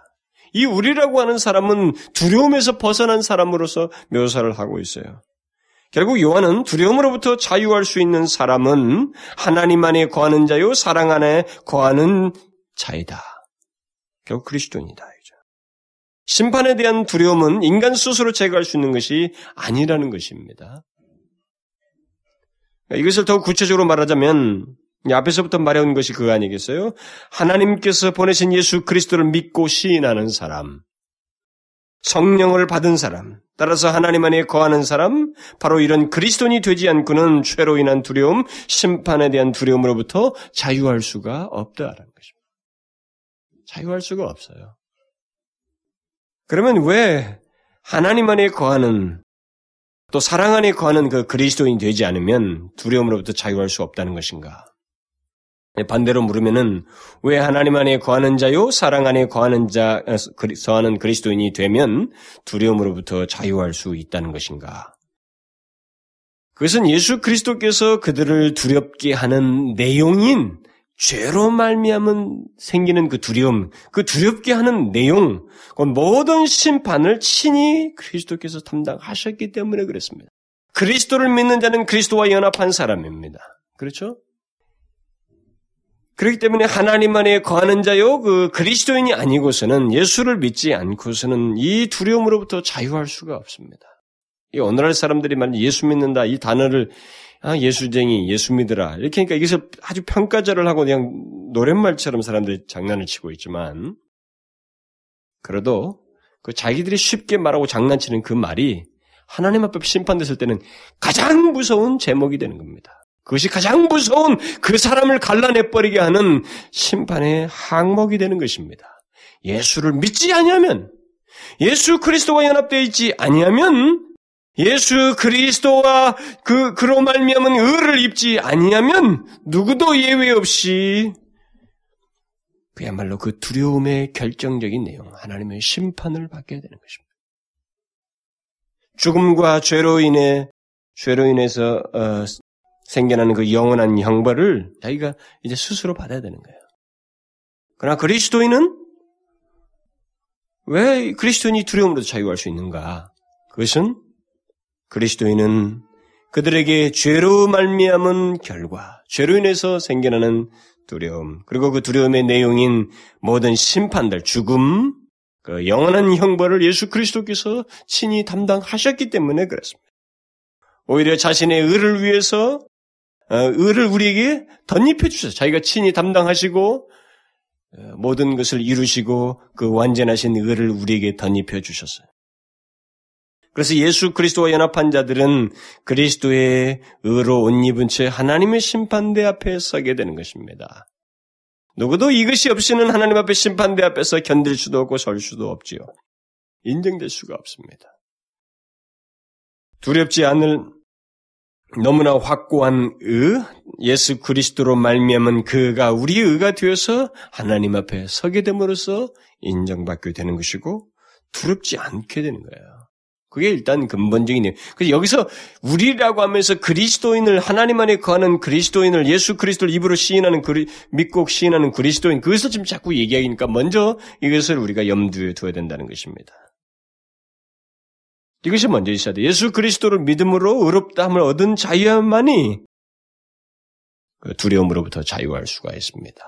이 우리라고 하는 사람은 두려움에서 벗어난 사람으로서 묘사를 하고 있어요. 결국 요한은 두려움으로부터 자유할 수 있는 사람은 하나님 안에 거하는 자요, 사랑 안에 거하는 자이다. 결국 그리스도인이다. 심판에 대한 두려움은 인간 스스로 제거할 수 있는 것이 아니라는 것입니다. 이것을 더욱 구체적으로 말하자면 앞에서부터 말해온 것이 그거 아니겠어요? 하나님께서 보내신 예수 그리스도를 믿고 시인하는 사람, 성령을 받은 사람, 따라서 하나님 안에 거하는 사람, 바로 이런 그리스도인이 되지 않고는 죄로 인한 두려움, 심판에 대한 두려움으로부터 자유할 수가 없다라는 것입니다. 자유할 수가 없어요. 그러면 왜 하나님 안에 거하는 또 사랑 안에 거하는 그 그리스도인이 되지 않으면 두려움으로부터 자유할 수 없다는 것인가? 반대로 물으면은 왜 하나님 안에 거하는 자요 사랑 안에 거하는 자 서하는 그리스도인이 되면 두려움으로부터 자유할 수 있다는 것인가? 그것은 예수 그리스도께서 그들을 두렵게 하는 내용인 죄로 말미암은 생기는 그 두려움, 그 두렵게 하는 내용, 그 모든 심판을 친히 그리스도께서 담당하셨기 때문에 그랬습니다. 그리스도를 믿는 자는 그리스도와 연합한 사람입니다. 그렇죠? 그렇기 때문에 하나님 안에 거하는 자요, 그 그리스도인이 아니고서는 예수를 믿지 않고서는 이 두려움으로부터 자유할 수가 없습니다. 이 오늘날 사람들이 만 예수 믿는다 이 단어를 아, 예수쟁이, 예수 믿으라 이렇게 하니까 여기서 아주 평가절을 하고 그냥 노랫말처럼 사람들이 장난을 치고 있지만 그래도 그 자기들이 쉽게 말하고 장난치는 그 말이 하나님 앞에 심판됐을 때는 가장 무서운 제목이 되는 겁니다. 그것이 가장 무서운 그 사람을 갈라내버리게 하는 심판의 항목이 되는 것입니다. 예수를 믿지 아니하면 예수 그리스도와 연합되어 있지 아니하면 예수 그리스도와 그 그로 말미암은 의를 입지 아니하면 누구도 예외 없이 그야말로 그 두려움의 결정적인 내용 하나님의 심판을 받게 되는 것입니다. 죽음과 죄로 인해 죄로 인해서 어, 생겨나는 그 영원한 형벌을 자기가 이제 스스로 받아야 되는 거예요. 그러나 그리스도인은 왜 그리스도인이 두려움으로 자유할 수 있는가? 그것은 그리스도인은 그들에게 죄로 말미암은 결과, 죄로 인해서 생겨나는 두려움, 그리고 그 두려움의 내용인 모든 심판들, 죽음, 그 영원한 형벌을 예수 그리스도께서 친히 담당하셨기 때문에 그렇습니다. 오히려 자신의 의를 위해서 어, 의를 우리에게 덧입혀 주셔서 자기가 친히 담당하시고 어, 모든 것을 이루시고 그 완전하신 의를 우리에게 덧입혀 주셨어요. 그래서 예수 그리스도와 연합한 자들은 그리스도의 의로 옷 입은 채 하나님의 심판대 앞에 서게 되는 것입니다. 누구도 이것이 없이는 하나님 앞에 심판대 앞에서 견딜 수도 없고 설 수도 없지요. 인정될 수가 없습니다. 두렵지 않을 너무나 확고한 의, 예수 그리스도로 말미암은 그가 우리의 의가 되어서 하나님 앞에 서게 됨으로써 인정받게 되는 것이고 두렵지 않게 되는 거예요. 그게 일단 근본적인 이유. 그래서 여기서 우리라고 하면서 그리스도인을 하나님 안에 거하는 그리스도인을 예수 그리스도를 입으로 시인하는 그리, 믿고 시인하는 그리스도인 그것을 지금 자꾸 얘기하니까 먼저 이것을 우리가 염두에 두어야 된다는 것입니다. 이것이 먼저 있어야 돼. 예수 그리스도를 믿음으로 의롭다함을 얻은 자야만이 그 두려움으로부터 자유할 수가 있습니다.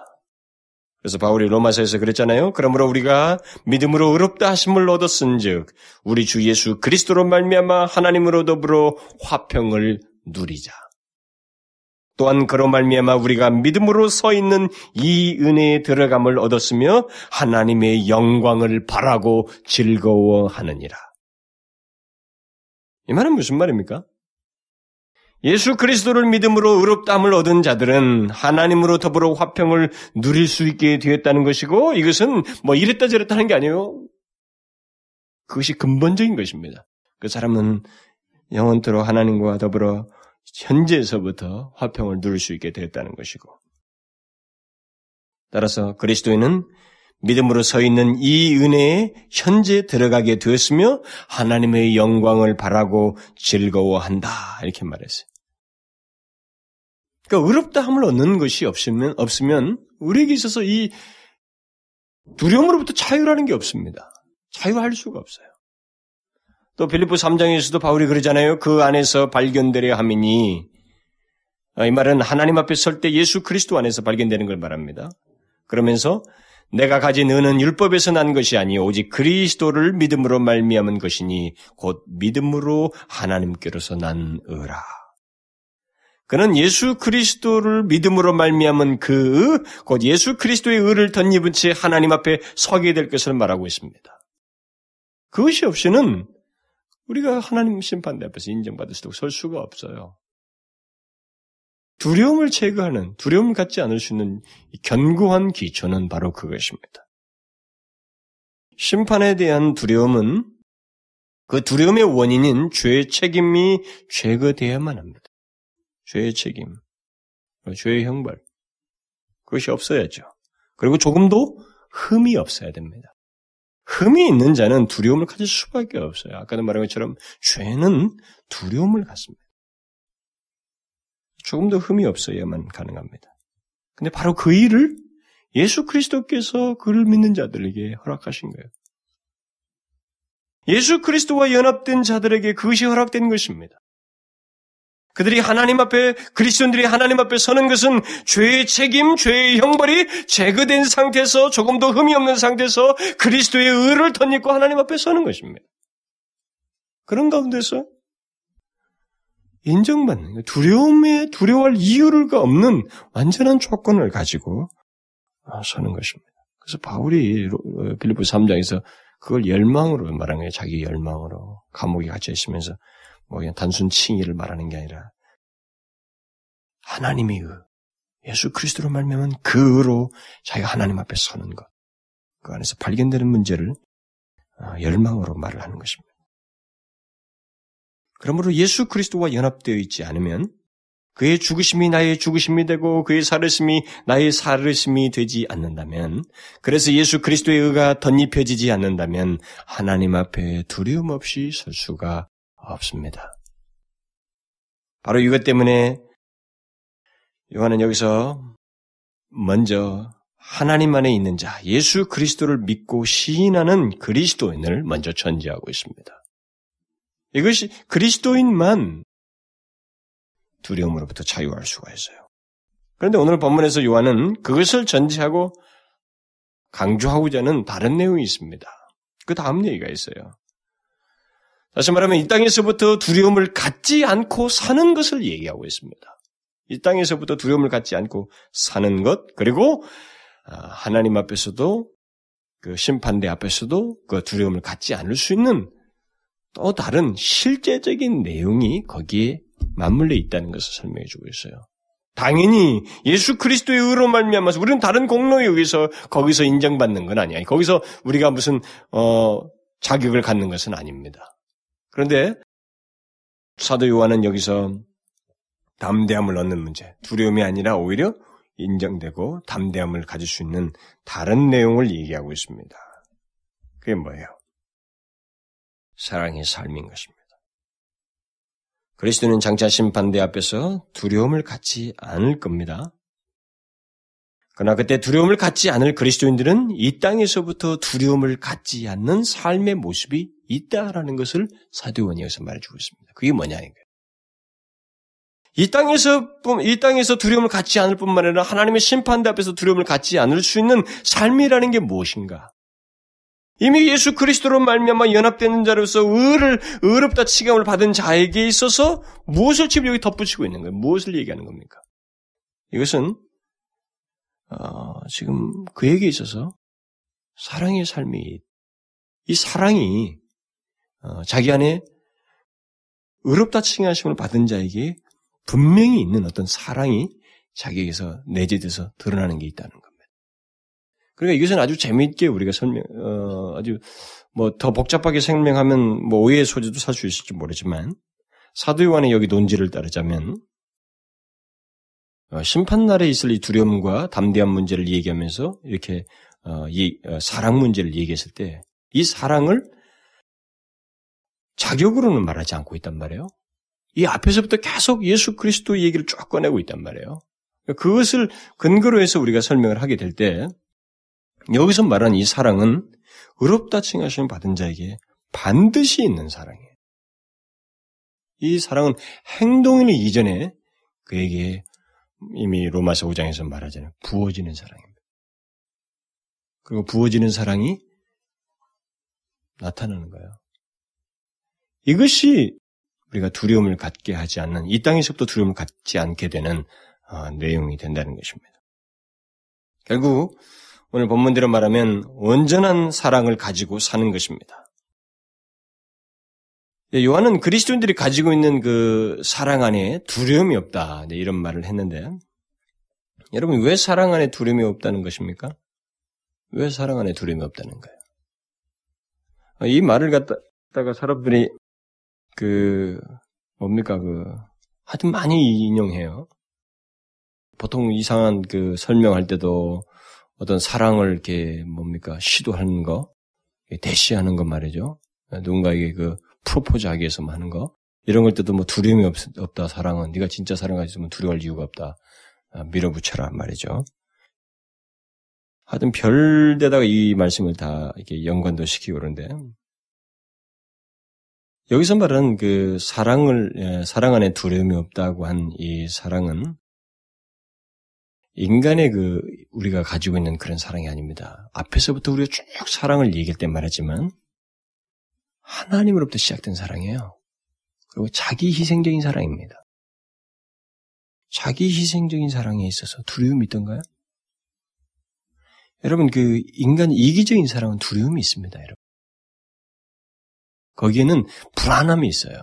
그래서 바울이 로마서에서 그랬잖아요. 그러므로 우리가 믿음으로 의롭다 하심을 얻었은즉 우리 주 예수 그리스도로 말미암아 하나님으로 더불어 화평을 누리자. 또한 그로 말미암아 우리가 믿음으로 서 있는 이 은혜에 들어감을 얻었으며 하나님의 영광을 바라고 즐거워하느니라. 이 말은 무슨 말입니까? 예수 그리스도를 믿음으로 의롭다함을 얻은 자들은 하나님으로 더불어 화평을 누릴 수 있게 되었다는 것이고 이것은 뭐 이랬다 저랬다 하는 게 아니에요. 그것이 근본적인 것입니다. 그 사람은 영원토록 하나님과 더불어 현재에서부터 화평을 누릴 수 있게 되었다는 것이고 따라서 그리스도인은 믿음으로 서 있는 이 은혜에 현재 들어가게 되었으며 하나님의 영광을 바라고 즐거워한다 이렇게 말했어요. 그러니까 의롭다함을 얻는 것이 없으면 없으면 우리에게 있어서 이 두려움으로부터 자유라는 게 없습니다. 자유할 수가 없어요. 또 빌립보 3장에서도 바울이 그러잖아요. 그 안에서 발견되려 함이니 아, 이 말은 하나님 앞에 설 때 예수 그리스도 안에서 발견되는 걸 말합니다. 그러면서 내가 가진 은은 율법에서 난 것이 아니 오직 그리스도를 믿음으로 말미암은 것이니 곧 믿음으로 하나님께로서 난 의라. 그는 예수 그리스도를 믿음으로 말미암은 그 곧 예수 그리스도의 의를 덧입은 채 하나님 앞에 서게 될 것을 말하고 있습니다. 그것이 없이는 우리가 하나님 심판대 앞에서 인정받을 수도 설 수가 없어요. 두려움을 제거하는 두려움을 갖지 않을 수 있는 견고한 기초는 바로 그것입니다. 심판에 대한 두려움은 그 두려움의 원인인 죄의 책임이 제거되어야만 합니다. 죄의 책임, 죄의 형벌. 그것이 없어야죠. 그리고 조금도 흠이 없어야 됩니다. 흠이 있는 자는 두려움을 가질 수밖에 없어요. 아까도 말한 것처럼 죄는 두려움을 갖습니다. 조금도 흠이 없어야만 가능합니다. 근데 바로 그 일을 예수 그리스도께서 그를 믿는 자들에게 허락하신 거예요. 예수 그리스도와 연합된 자들에게 그것이 허락된 것입니다. 그들이 하나님 앞에 그리스도인들이 하나님 앞에 서는 것은 죄의 책임, 죄의 형벌이 제거된 상태에서 조금 더 흠이 없는 상태에서 그리스도의 의를 덧입고 하나님 앞에 서는 것입니다. 그런 가운데서 인정받는 두려움에 두려워할 이유가 없는 완전한 조건을 가지고 서는 것입니다. 그래서 바울이 빌리보 3장에서 그걸 열망으로 말하는 거예요. 자기 열망으로. 감옥에 갇혀 있으면서 뭐 그냥 단순 칭의를 말하는 게 아니라 하나님의 의, 예수 그리스도로 말미암은 그 의로 자기가 하나님 앞에 서는 것. 그 안에서 발견되는 문제를 어, 열망으로 말을 하는 것입니다. 그러므로 예수 그리스도와 연합되어 있지 않으면 그의 죽으심이 나의 죽으심이 되고 그의 살으심이 나의 살으심이 되지 않는다면 그래서 예수 그리스도의 의가 덧입혀지지 않는다면 하나님 앞에 두려움 없이 설 수가 없습니다. 바로 이것 때문에 요한은 여기서 먼저 하나님 안에 있는 자, 예수 그리스도를 믿고 시인하는 그리스도인을 먼저 전제하고 있습니다. 이것이 그리스도인만 두려움으로부터 자유할 수가 있어요. 그런데 오늘 본문에서 요한은 그것을 전제하고 강조하고자 하는 다른 내용이 있습니다. 그 다음 얘기가 있어요. 다시 말하면 이 땅에서부터 두려움을 갖지 않고 사는 것을 얘기하고 있습니다. 이 땅에서부터 두려움을 갖지 않고 사는 것, 그리고 아, 하나님 앞에서도 그 심판대 앞에서도 그 두려움을 갖지 않을 수 있는 또 다른 실제적인 내용이 거기에 맞물려 있다는 것을 설명해 주고 있어요. 당연히 예수 그리스도의 의로 말미암아서 우리는 다른 공로에 의해서 거기서 인정받는 건 아니야. 거기서 우리가 무슨 어 자격을 갖는 것은 아닙니다. 그런데 사도 요한은 여기서 담대함을 얻는 문제, 두려움이 아니라 오히려 인정되고 담대함을 가질 수 있는 다른 내용을 얘기하고 있습니다. 그게 뭐예요? 사랑의 삶인 것입니다. 그리스도는 장차 심판대 앞에서 두려움을 갖지 않을 겁니다. 그러나 그때 두려움을 갖지 않을 그리스도인들은 이 땅에서부터 두려움을 갖지 않는 삶의 모습이 있다라는 것을 사도원이 여기서 말해주고 있습니다. 그게 뭐냐는 거예요. 이 땅에서 이 땅에서 두려움을 갖지 않을 뿐만 아니라 하나님의 심판대 앞에서 두려움을 갖지 않을 수 있는 삶이라는 게 무엇인가? 이미 예수 그리스도로 말미암아 연합되는 자로서 의를 의롭다 치감을 받은 자에게 있어서 무엇을 지금 여기 덧붙이고 있는 거예요? 무엇을 얘기하는 겁니까? 이것은 어, 지금 그에게 있어서 사랑의 삶이 이 사랑이 어, 자기 안에 의롭다 칭하심을 받은 자에게 분명히 있는 어떤 사랑이 자기에게서 내재돼서 드러나는 게 있다는. 그러니까 이것은 아주 재미있게 우리가 설명, 어, 아주 뭐 더 복잡하게 설명하면 뭐 오해의 소지도 살 수 있을지 모르지만 사도 요한의 여기 논지를 따르자면 어, 심판날에 있을 이 두려움과 담대한 문제를 얘기하면서 이렇게 어, 이 어, 사랑 문제를 얘기했을 때 이 사랑을 자격으로는 말하지 않고 있단 말이에요. 이 앞에서부터 계속 예수 그리스도 얘기를 쭉 꺼내고 있단 말이에요. 그것을 근거로 해서 우리가 설명을 하게 될 때 여기서 말하는 이 사랑은 의롭다 칭하심을 받은 자에게 반드시 있는 사랑이에요. 이 사랑은 행동이 이전에 그에게 이미 로마서 5장에서 말하잖아요. 부어지는 사랑입니다. 그리고 부어지는 사랑이 나타나는 거예요. 이것이 우리가 두려움을 갖게 하지 않는 이 땅에서부터 두려움을 갖지 않게 되는 어, 내용이 된다는 것입니다. 결국 오늘 본문대로 말하면 온전한 사랑을 가지고 사는 것입니다. 네, 요한은 그리스도인들이 가지고 있는 그 사랑 안에 두려움이 없다. 네, 이런 말을 했는데, 여러분, 왜 사랑 안에 두려움이 없다는 것입니까? 왜 사랑 안에 두려움이 없다는 거예요? 이 말을 갖다가 사람들이 그, 뭡니까, 그, 하여튼 많이 인용해요. 보통 이상한 그 설명할 때도 어떤 사랑을 이렇게 뭡니까 시도하는 거, 대시하는 것 말이죠. 누군가에게 그 프로포즈하기 위해서 하는 거 이런 걸 때도 뭐 두려움이 없, 다 사랑은 네가 진짜 사랑하지만 두려워할 이유가 없다. 아, 밀어붙여라 말이죠. 하여튼 별 데다가 이 말씀을 다 이렇게 연관도 시키고 그러는데 여기서 말하는 그 사랑을 예, 사랑 안에 두려움이 없다고 한 이 사랑은 인간의 그 우리가 가지고 있는 그런 사랑이 아닙니다. 앞에서부터 우리가 쭉 사랑을 얘기할 때 말하지만 하나님으로부터 시작된 사랑이에요. 그리고 자기 희생적인 사랑입니다. 자기 희생적인 사랑에 있어서 두려움이 있던가요? 여러분 그 인간 이기적인 사랑은 두려움이 있습니다, 여러분. 거기에는 불안함이 있어요.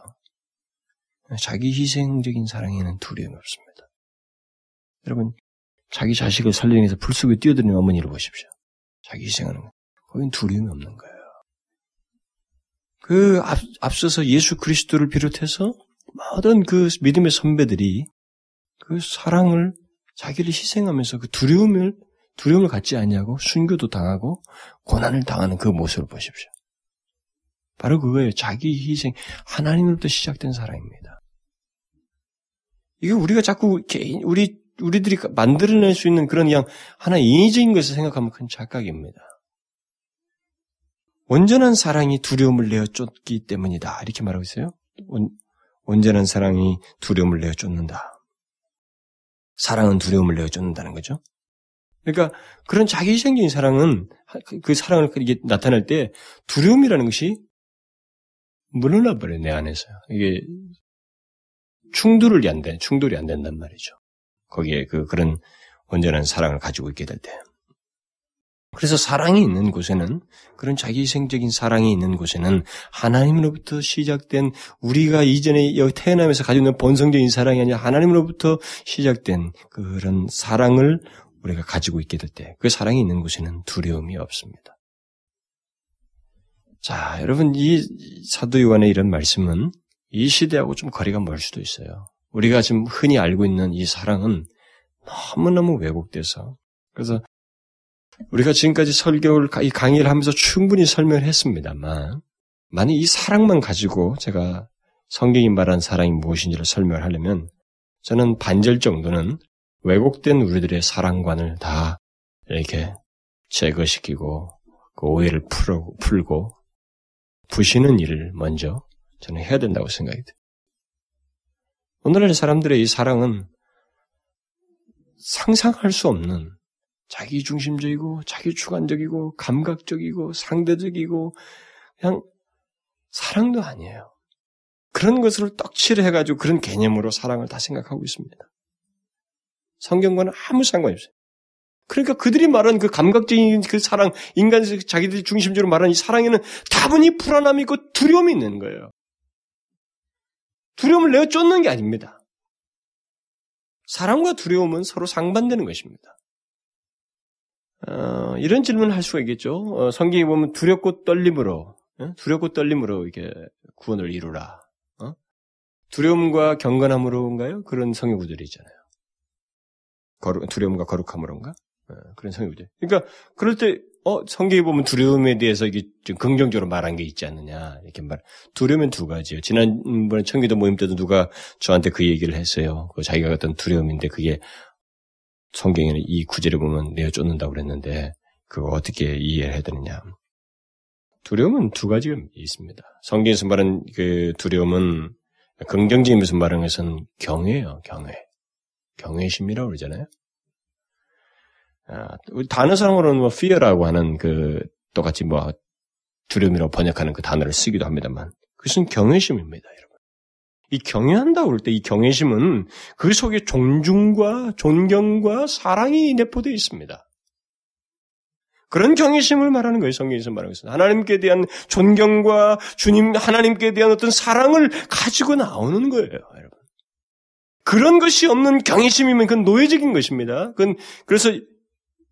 자기 희생적인 사랑에는 두려움이 없습니다. 여러분, 자기 자식을 살리기 위해서 풀 속에 뛰어드는 어머니를 보십시오. 자기 희생하는 거. 거긴 두려움이 없는 거예요. 그 앞, 앞서서 예수 그리스도를 비롯해서 모든 그 믿음의 선배들이 그 사랑을 자기를 희생하면서 그 두려움을 두려움을 갖지 않냐고 순교도 당하고 고난을 당하는 그 모습을 보십시오. 바로 그거예요. 자기 희생 하나님으로부터 시작된 사랑입니다. 이게 우리가 자꾸 개인 우리 우리들이 만들어낼 수 있는 그런 그냥 하나 인위적인 것을 생각하면 큰 착각입니다. 온전한 사랑이 두려움을 내어 쫓기 때문이다. 이렇게 말하고 있어요. 온, 온전한 사랑이 두려움을 내어 쫓는다. 사랑은 두려움을 내어 쫓는다는 거죠. 그러니까 그런 자기 희생적인 사랑은 그 사랑을 이게 나타낼 때 두려움이라는 것이 물러나 버려요 내 안에서요. 이게 충돌이 안 돼, 충돌이 안 된단 말이죠. 거기에 그 그런 온전한 사랑을 가지고 있게 될 때. 그래서 사랑이 있는 곳에는 그런 자기희생적인 사랑이 있는 곳에는 하나님으로부터 시작된 우리가 이전에 여기 태어나면서 가지고 있는 본성적인 사랑이 아니라 하나님으로부터 시작된 그런 사랑을 우리가 가지고 있게 될 때 그 사랑이 있는 곳에는 두려움이 없습니다. 자, 여러분 이 사도 요한의 이런 말씀은 이 시대하고 좀 거리가 멀 수도 있어요. 우리가 지금 흔히 알고 있는 이 사랑은 너무너무 왜곡돼서 그래서 우리가 지금까지 설교를 이 강의를 하면서 충분히 설명을 했습니다만 만약 이 사랑만 가지고 제가 성경이 말한 사랑이 무엇인지를 설명을 하려면 저는 반절 정도는 왜곡된 우리들의 사랑관을 다 이렇게 제거시키고 그 오해를 풀고, 풀고 부시는 일을 먼저 저는 해야 된다고 생각이 돼요. 오늘날 사람들의 이 사랑은 상상할 수 없는 자기 중심적이고 자기 주관적이고 감각적이고 상대적이고 그냥 사랑도 아니에요. 그런 것을 떡칠을 해가지고 그런 개념으로 사랑을 다 생각하고 있습니다. 성경과는 아무 상관이 없어요. 그러니까 그들이 말한 그 감각적인 그 사랑, 인간 자기들이 중심적으로 말하는 이 사랑에는 다분히 불안함이 있고 두려움이 있는 거예요. 두려움을 내어 쫓는 게 아닙니다. 사랑과 두려움은 서로 상반되는 것입니다. 어, 이런 질문을 할 수가 있겠죠. 어, 성경에 보면 두렵고 떨림으로, 어? 두렵고 떨림으로 이게 구원을 이루라. 어? 두려움과 경건함으로인가요? 그런 성의 구절이 있잖아요. 거룩, 두려움과 거룩함으로인가? 어, 그런 구절. 그러니까 그럴 때 어, 성경에 보면 두려움에 대해서 이게 좀 긍정적으로 말한 게 있지 않느냐 이렇게 말. 두려움은 두 가지요. 지난번에 청기도 모임 때도 누가 저한테 그 얘기를 했어요. 그 자기가 어떤 두려움인데 그게 성경에는 이 구절을 보면 내어 쫓는다고 그랬는데 그거 어떻게 이해를 해야 되느냐. 두려움은 두 가지가 있습니다. 성경에서 말하는 그 두려움은 긍정적인 무슨 말하는 것은 경외예요, 경외. 경외심이라고 그러잖아요. 아, 단어상으로는 뭐 fear라고 하는 그 똑같이 뭐 두려움이라고 번역하는 그 단어를 쓰기도 합니다만 그것은 경외심입니다, 여러분. 이 경외한다고 그럴 때이 경외심은 그 속에 존중과 존경과 사랑이 내포되어 있습니다. 그런 경외심을 말하는 거예요. 성경에서 말하는 것은 하나님께 대한 존경과 주님 하나님께 대한 어떤 사랑을 가지고 나오는 거예요, 여러분. 그런 것이 없는 경외심이면 그건 노예적인 것입니다. 그건 그래서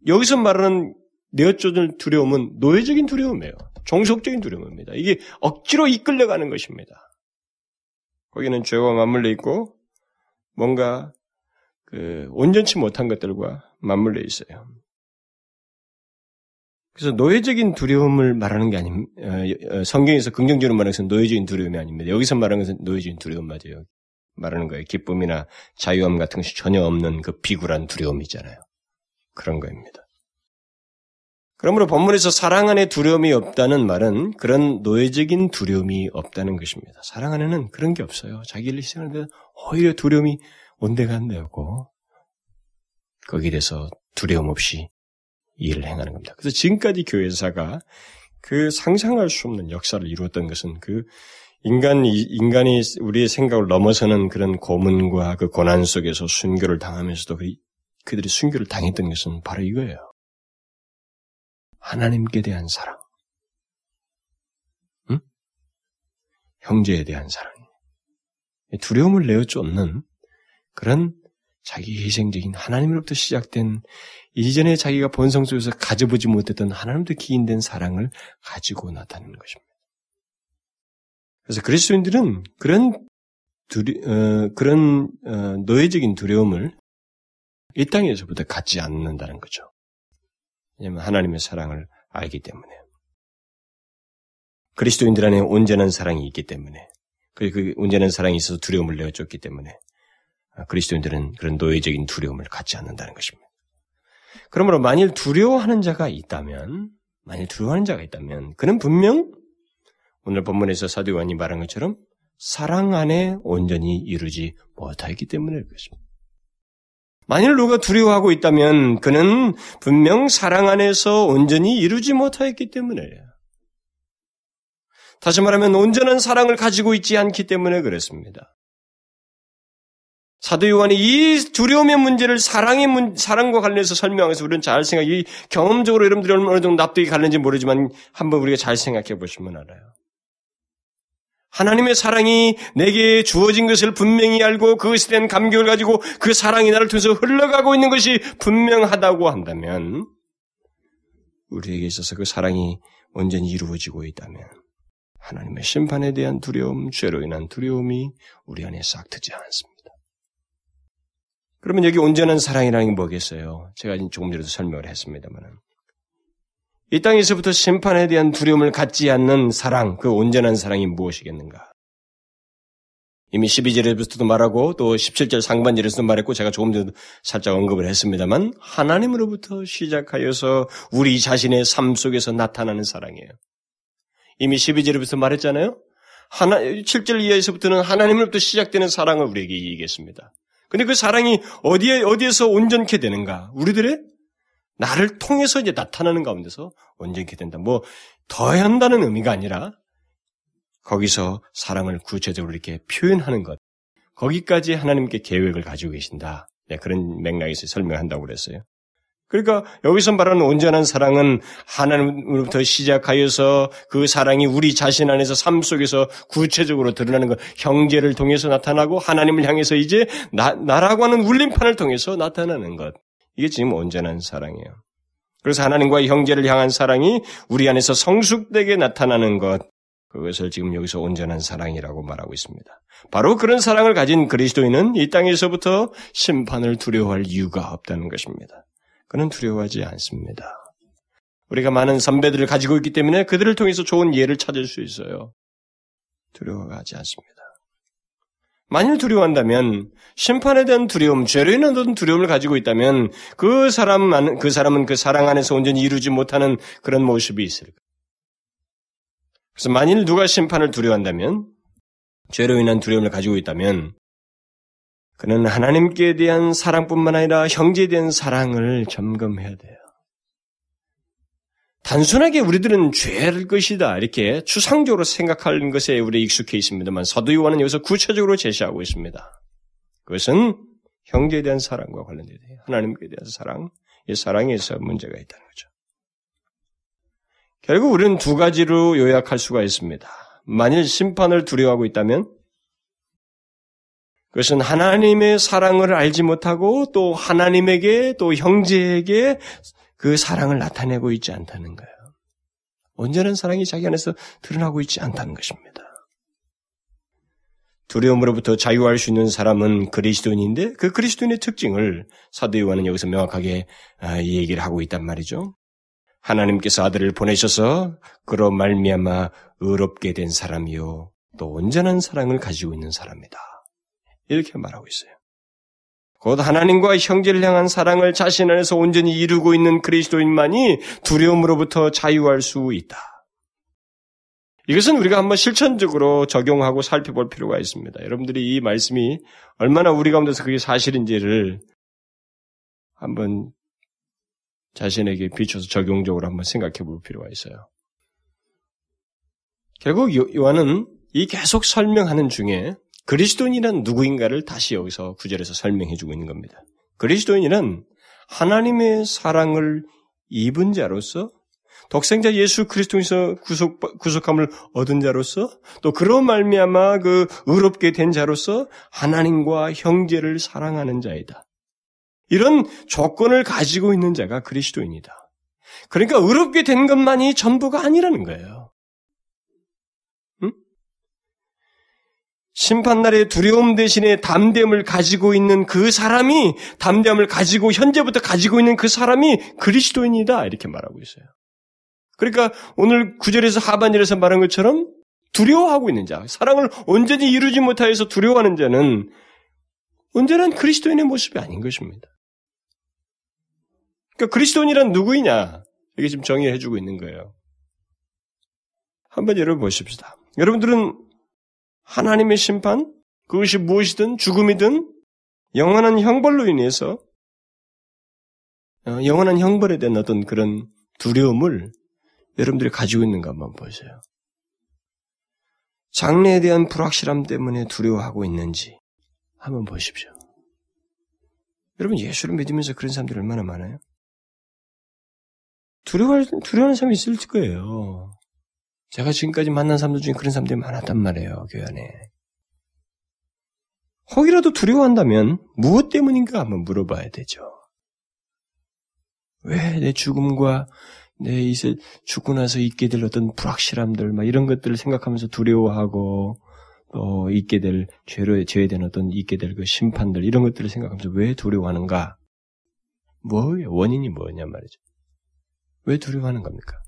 여기서 말하는 내어쫓을 두려움은 노예적인 두려움이에요. 종속적인 두려움입니다. 이게 억지로 이끌려가는 것입니다. 거기는 죄와 맞물려 있고 뭔가 그 온전치 못한 것들과 맞물려 있어요. 그래서 노예적인 두려움을 말하는 게 아닙니다. 어, 어, 성경에서 긍정적으로 말하는 것은 노예적인 두려움이 아닙니다. 여기서 말하는 것은 노예적인 두려움 맞아요. 말하는 거예요. 기쁨이나 자유함 같은 것이 전혀 없는 그 비굴한 두려움 이잖아요. 그런 거입니다. 그러므로 본문에서 사랑 안에 두려움이 없다는 말은 그런 노예적인 두려움이 없다는 것입니다. 사랑 안에는 그런 게 없어요. 자기를 희생하는데 오히려 두려움이 온데간데없고 거기에 대해서 두려움 없이 일을 행하는 겁니다. 그래서 지금까지 교회사가 그 상상할 수 없는 역사를 이루었던 것은 그 인간, 인간이 우리의 생각을 넘어서는 그런 고문과 그 고난 속에서 순교를 당하면서도 그, 그들이 순교를 당했던 것은 바로 이거예요. 하나님께 대한 사랑. 응? 형제에 대한 사랑. 두려움을 내어 쫓는 그런 자기 희생적인 하나님으로부터 시작된 이전에 자기가 본성 속에서 가져보지 못했던 하나님도 기인된 사랑을 가지고 나타내는 것입니다. 그래서 그리스도인들은 그런 두리, 어, 그런 어, 노예적인 두려움을 이 땅에서부터 갖지 않는다는 거죠. 왜냐하면 하나님의 사랑을 알기 때문에 그리스도인들 안에 온전한 사랑이 있기 때문에 그, 그 온전한 사랑이 있어서 두려움을 내어줬기 때문에 아, 그리스도인들은 그런 노예적인 두려움을 갖지 않는다는 것입니다. 그러므로 만일 두려워하는 자가 있다면, 만일 두려워하는 자가 있다면, 그는 분명 오늘 본문에서 사도 요한이 말한 것처럼 사랑 안에 온전히 이루지 못하기 때문일 것입니다. 만일 누가 두려워하고 있다면 그는 분명 사랑 안에서 온전히 이루지 못하였기 때문에요. 다시 말하면 온전한 사랑을 가지고 있지 않기 때문에 그렇습니다. 사도 요한이 이 두려움의 문제를 사랑의 문, 사랑과 관련해서 설명해서 우리는 잘 생각, 이 경험적으로 여러분들이 어느 정도 납득이 가는지 모르지만 한번 우리가 잘 생각해 보시면 알아요. 하나님의 사랑이 내게 주어진 것을 분명히 알고 그것에 대한 감격을 가지고 그 사랑이 나를 통해서 흘러가고 있는 것이 분명하다고 한다면 우리에게 있어서 그 사랑이 온전히 이루어지고 있다면 하나님의 심판에 대한 두려움, 죄로 인한 두려움이 우리 안에 싹 트지 않습니다. 그러면 여기 온전한 사랑이라는 게 뭐겠어요? 제가 조금 전에도 설명을 했습니다만 이 땅에서부터 심판에 대한 두려움을 갖지 않는 사랑, 그 온전한 사랑이 무엇이겠는가? 이미 12절에서도 말하고 또 17절 상반절에서도 말했고 제가 조금 전에 살짝 언급을 했습니다만 하나님으로부터 시작하여서 우리 자신의 삶 속에서 나타나는 사랑이에요. 이미 12절에부터 말했잖아요. 하나, 7절 이하에서부터는 하나님으로부터 시작되는 사랑을 우리에게 얘기했습니다. 근데 그 사랑이 어디에, 어디에서 온전케 되는가? 우리들의 나를 통해서 이제 나타나는 가운데서 온전케 된다. 뭐, 더 한다는 의미가 아니라, 거기서 사랑을 구체적으로 이렇게 표현하는 것. 거기까지 하나님께 계획을 가지고 계신다. 네, 그런 맥락에서 설명한다고 그랬어요. 그러니까 여기서 말하는 온전한 사랑은 하나님으로부터 시작하여서 그 사랑이 우리 자신 안에서 삶 속에서 구체적으로 드러나는 것, 형제를 통해서 나타나고 하나님을 향해서 이제 나, 나라고 하는 울림판을 통해서 나타나는 것. 이게 지금 온전한 사랑이에요. 그래서 하나님과 형제를 향한 사랑이 우리 안에서 성숙되게 나타나는 것, 그것을 지금 여기서 온전한 사랑이라고 말하고 있습니다. 바로 그런 사랑을 가진 그리스도인은 이 땅에서부터 심판을 두려워할 이유가 없다는 것입니다. 그는 두려워하지 않습니다. 우리가 많은 선배들을 가지고 있기 때문에 그들을 통해서 좋은 예를 찾을 수 있어요. 두려워하지 않습니다. 만일 두려워한다면 심판에 대한 두려움, 죄로 인한 어떤 두려움을 가지고 있다면 그 사람 그 사람은 그 사랑 안에서 온전히 이루지 못하는 그런 모습이 있을 거예요. 그래서 만일 누가 심판을 두려워한다면 죄로 인한 두려움을 가지고 있다면 그는 하나님께 대한 사랑뿐만 아니라 형제에 대한 사랑을 점검해야 돼요. 단순하게 우리들은 죄를 것이다 이렇게 추상적으로 생각하는 것에 우리 익숙해 있습니다만 사도 요한은 여기서 구체적으로 제시하고 있습니다. 그것은 형제에 대한 사랑과 관련돼요. 하나님께 대한 사랑, 이 사랑에서 문제가 있다는 거죠. 결국 우리는 두 가지로 요약할 수가 있습니다. 만일 심판을 두려워하고 있다면 그것은 하나님의 사랑을 알지 못하고 또 하나님에게 또 형제에게 그 사랑을 나타내고 있지 않다는 거예요. 온전한 사랑이 자기 안에서 드러나고 있지 않다는 것입니다. 두려움으로부터 자유할 수 있는 사람은 그리스도인인데 그 그리스도인의 특징을 사도 요한은 여기서 명확하게 아, 얘기를 하고 있단 말이죠. 하나님께서 아들을 보내셔서 그로 말미암아 의롭게 된 사람이요 또 온전한 사랑을 가지고 있는 사람이다. 이렇게 말하고 있어요. 곧 하나님과 형제를 향한 사랑을 자신 안에서 온전히 이루고 있는 그리스도인만이 두려움으로부터 자유할 수 있다. 이것은 우리가 한번 실천적으로 적용하고 살펴볼 필요가 있습니다. 여러분들이 이 말씀이 얼마나 우리 가운데서 그게 사실인지를 한번 자신에게 비춰서 적용적으로 한번 생각해 볼 필요가 있어요. 결국 요한은 이 계속 설명하는 중에 그리스도인이란 누구인가를 다시 여기서 구절에서 설명해 주고 있는 겁니다. 그리스도인이란 하나님의 사랑을 입은 자로서 독생자 예수 그리스도에서 구속 구속함을 얻은 자로서 또 그런 말미암아 그 의롭게 된 자로서 하나님과 형제를 사랑하는 자이다. 이런 조건을 가지고 있는 자가 그리스도입니다. 그러니까 의롭게 된 것만이 전부가 아니라는 거예요. 응? 심판날의 두려움 대신에 담대함을 가지고 있는 그 사람이 담대함을 가지고 현재부터 가지고 있는 그 사람이 그리스도인이다 이렇게 말하고 있어요. 그러니까 오늘 구절에서 하반절에서 말한 것처럼 두려워하고 있는 자, 사랑을 온전히 이루지 못하여서 두려워하는 자는 언제나 그리스도인의 모습이 아닌 것입니다. 그러니까 그리스도인이란 누구이냐? 이게 지금 정의해 주고 있는 거예요. 한번 여러분 보십시다. 여러분들은 하나님의 심판, 그것이 무엇이든 죽음이든 영원한 형벌로 인해서 어, 영원한 형벌에 대한 어떤 그런 두려움을 여러분들이 가지고 있는가 한번 보세요. 장래에 대한 불확실함 때문에 두려워하고 있는지 한번 보십시오. 여러분 예수를 믿으면서 그런 사람들이 얼마나 많아요? 두려워할, 두려워하는 사람이 있을 거예요. 제가 지금까지 만난 사람들 중에 그런 사람들이 많았단 말이에요, 교회 안에. 혹이라도 두려워한다면 무엇 때문인가 한번 물어봐야 되죠. 왜 내 죽음과 내 이제 죽고 나서 있게 될 어떤 불확실함들, 막 이런 것들을 생각하면서 두려워하고, 또 있게 될 죄로 죄에 대한 어떤 있게 될 그 심판들 이런 것들을 생각하면서 왜 두려워하는가? 뭐예요? 원인이 뭐냐 말이죠. 왜 두려워하는 겁니까?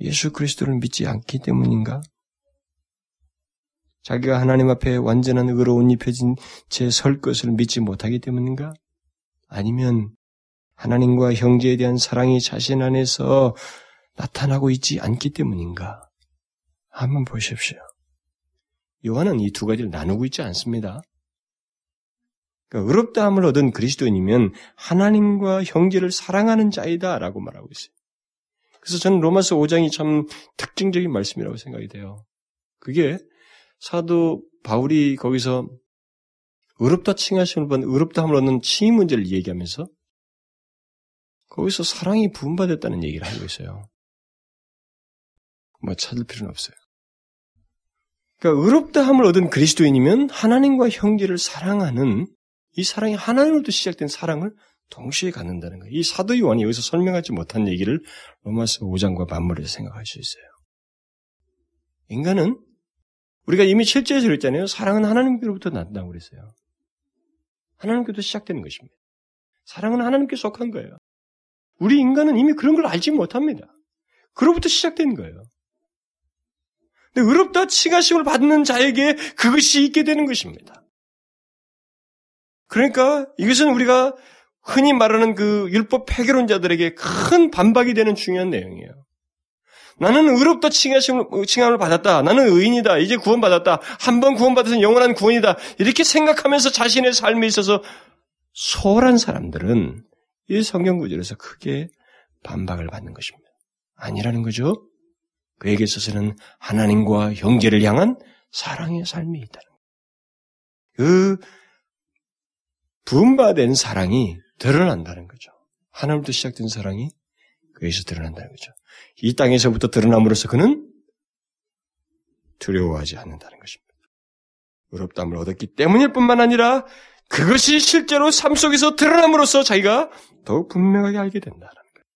예수 그리스도를 믿지 않기 때문인가? 자기가 하나님 앞에 완전한 의로운 입혀진 채설 것을 믿지 못하기 때문인가? 아니면 하나님과 형제에 대한 사랑이 자신 안에서 나타나고 있지 않기 때문인가? 한번 보십시오. 요한은 이 두 가지를 나누고 있지 않습니다. 그러니까 의롭다함을 얻은 그리스도인이면 하나님과 형제를 사랑하는 자이다라고 말하고 있어요. 그래서 저는 로마서 5장이 참 특징적인 말씀이라고 생각이 돼요. 그게 사도 바울이 거기서 의롭다 칭하심을 받는 의롭다함을 얻는 칭의 문제를 얘기하면서 거기서 사랑이 부음받았다는 얘기를 하고 있어요. 뭐 찾을 필요는 없어요. 그러니까 의롭다함을 얻은 그리스도인이면 하나님과 형제를 사랑하는 이 사랑이 하나님으로부터 시작된 사랑을 동시에 갖는다는 거예요. 이 사도 요한이 여기서 설명하지 못한 얘기를 로마서 5장과 맞물려서 생각할 수 있어요. 인간은 우리가 이미 7절에서 그랬잖아요. 사랑은 하나님께로부터 난다고 그랬어요. 하나님께부터 시작되는 것입니다. 사랑은 하나님께 속한 거예요. 우리 인간은 이미 그런 걸 알지 못합니다. 그로부터 시작된 거예요. 근데 의롭다 칭하심을 받는 자에게 그것이 있게 되는 것입니다. 그러니까 이것은 우리가 흔히 말하는 그 율법 폐결론자들에게 큰 반박이 되는 중요한 내용이에요. 나는 의롭다 칭함을 받았다. 나는 의인이다. 이제 구원받았다. 한 번 구원받아서 영원한 구원이다. 이렇게 생각하면서 자신의 삶에 있어서 소홀한 사람들은 이 성경 구절에서 크게 반박을 받는 것입니다. 아니라는 거죠. 그에게 있어서는 하나님과 형제를 향한 사랑의 삶이 있다는 거예요. 그 부음받은 사랑이 드러난다는 거죠. 하나님부터 시작된 사랑이 그에서 드러난다는 거죠. 이 땅에서부터 드러남으로써 그는 두려워하지 않는다는 것입니다. 의롭담을 얻었기 때문일 뿐만 아니라 그것이 실제로 삶 속에서 드러남으로써 자기가 더욱 분명하게 알게 된다는 거예요.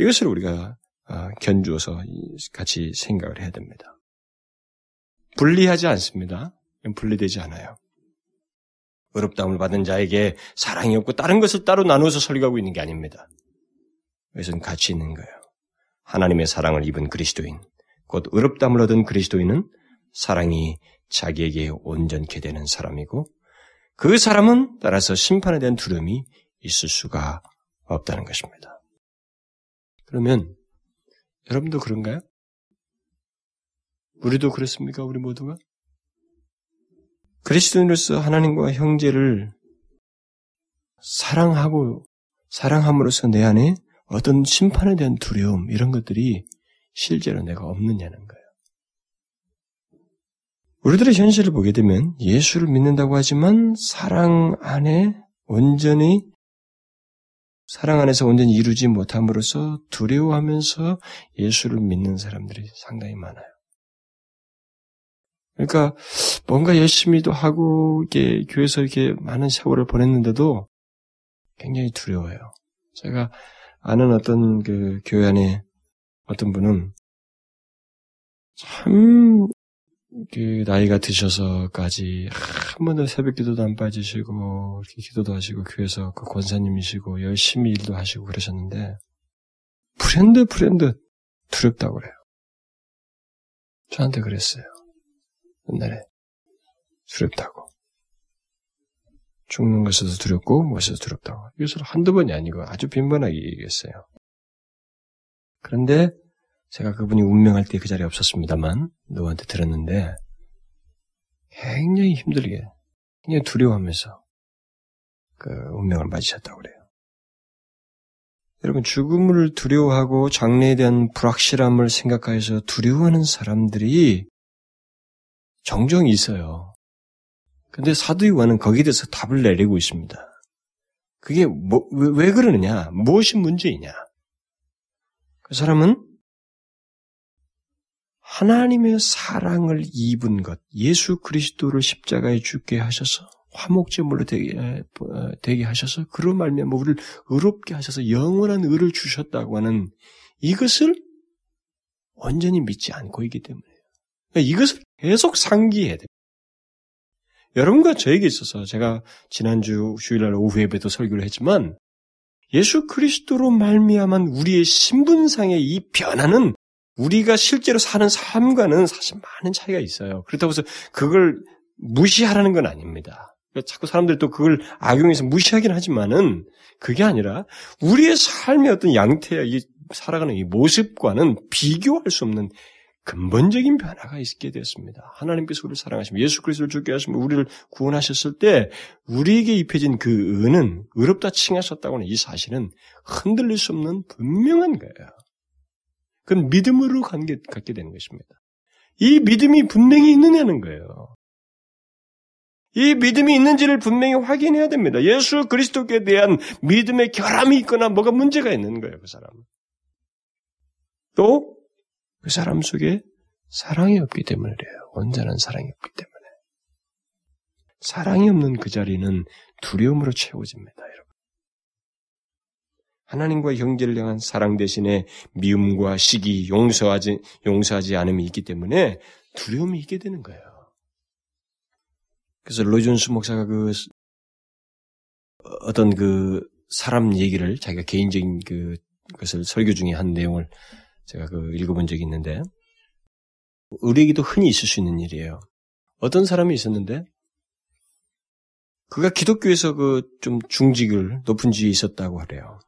이것을 우리가 아, 견주어서 같이 생각을 해야 됩니다. 분리하지 않습니다. 분리되지 않아요. 의롭다움을 받은 자에게 사랑이 없고 다른 것을 따로 나누어서 설교하고 있는 게 아닙니다. 이것은 같이 있는 거예요. 하나님의 사랑을 입은 그리스도인, 곧 의롭다움을 얻은 그리스도인은 사랑이 자기에게 온전케 되는 사람이고 그 사람은 따라서 심판에 대한 두려움이 있을 수가 없다는 것입니다. 그러면 여러분도 그런가요? 우리도 그렇습니까? 우리 모두가? 그리스도인으로서 하나님과 형제를 사랑하고 사랑함으로써 내 안에 어떤 심판에 대한 두려움 이런 것들이 실제로 내가 없느냐는 거예요. 우리들의 현실을 보게 되면 예수를 믿는다고 하지만 사랑 안에 온전히 사랑 안에서 온전히 이루지 못함으로써 두려워하면서 예수를 믿는 사람들이 상당히 많아요. 그러니까 뭔가 열심히도 하고 이게 교회에서 이렇게 많은 세월을 보냈는데도 굉장히 두려워요. 제가 아는 어떤 그 교회 안에 어떤 분은 참, 그, 나이가 드셔서까지 한 번도 새벽 기도도 안 빠지시고, 이렇게 기도도 하시고, 교회에서 그 권사님이시고, 열심히 일도 하시고 그러셨는데, 브랜드, 브랜드, 두렵다고 그래요. 저한테 그랬어요. 옛날에. 두렵다고. 죽는 것에도 두렵고, 무엇에도 두렵다고. 이것을 한두 번이 아니고 아주 빈번하게 얘기했어요. 그런데 제가 그분이 운명할 때 그 자리에 없었습니다만 누구한테 들었는데 굉장히 힘들게, 굉장히 두려워하면서 그 운명을 맞으셨다고 그래요. 여러분 죽음을 두려워하고 장래에 대한 불확실함을 생각하여서 두려워하는 사람들이 종종 있어요. 근데 사도요한은 거기에 대해서 답을 내리고 있습니다. 그게 뭐, 왜, 왜 그러느냐? 무엇이 문제이냐? 그 사람은 하나님의 사랑을 입은 것, 예수 그리스도를 십자가에 죽게 하셔서 화목제물로 되게, 되게 하셔서 그로 말미암아 우리를 의롭게 하셔서 영원한 의를 주셨다고 하는 이것을 완전히 믿지 않고 있기 때문에요. 그러니까 이것을 계속 상기해야 돼요. 여러분과 저에게 있어서 제가 지난주 주일날 오후 에도 설교를 했지만 예수 그리스도로 말미암은 우리의 신분상의 이 변화는 우리가 실제로 사는 삶과는 사실 많은 차이가 있어요. 그렇다고 해서 그걸 무시하라는 건 아닙니다. 자꾸 사람들이 또 그걸 악용해서 무시하긴 하지만은 그게 아니라 우리의 삶의 어떤 양태야 이 살아가는 이 모습과는 비교할 수 없는 근본적인 변화가 있게 되었습니다. 하나님께서 우리를 사랑하시면 예수 그리스도를 죽게 하시면 우리를 구원하셨을 때 우리에게 입혀진 그 은은 의롭다 칭하셨다고 하는 이 사실은 흔들릴 수 없는 분명한 거예요. 그건 믿음으로 관계, 갖게 되는 것입니다. 이 믿음이 분명히 있느냐는 거예요. 이 믿음이 있는지를 분명히 확인해야 됩니다. 예수 그리스도께 대한 믿음의 결함이 있거나 뭐가 문제가 있는 거예요, 그 사람은. 또, 그 사람 속에 사랑이 없기 때문에 그래요. 온전한 사랑이 없기 때문에. 사랑이 없는 그 자리는 두려움으로 채워집니다, 여러분. 하나님과 형제를 향한 사랑 대신에 미움과 시기, 용서하지, 용서하지 않음이 있기 때문에 두려움이 있게 되는 거예요. 그래서 로이존스 목사가 그 어떤 그 사람 얘기를 자기가 개인적인 그 것을 설교 중에 한 내용을 제가 그 읽어본 적이 있는데 우리에게도 흔히 있을 수 있는 일이에요. 어떤 사람이 있었는데 그가 기독교에서 그 좀 중직을 높은 지위에 있었다고 하래요.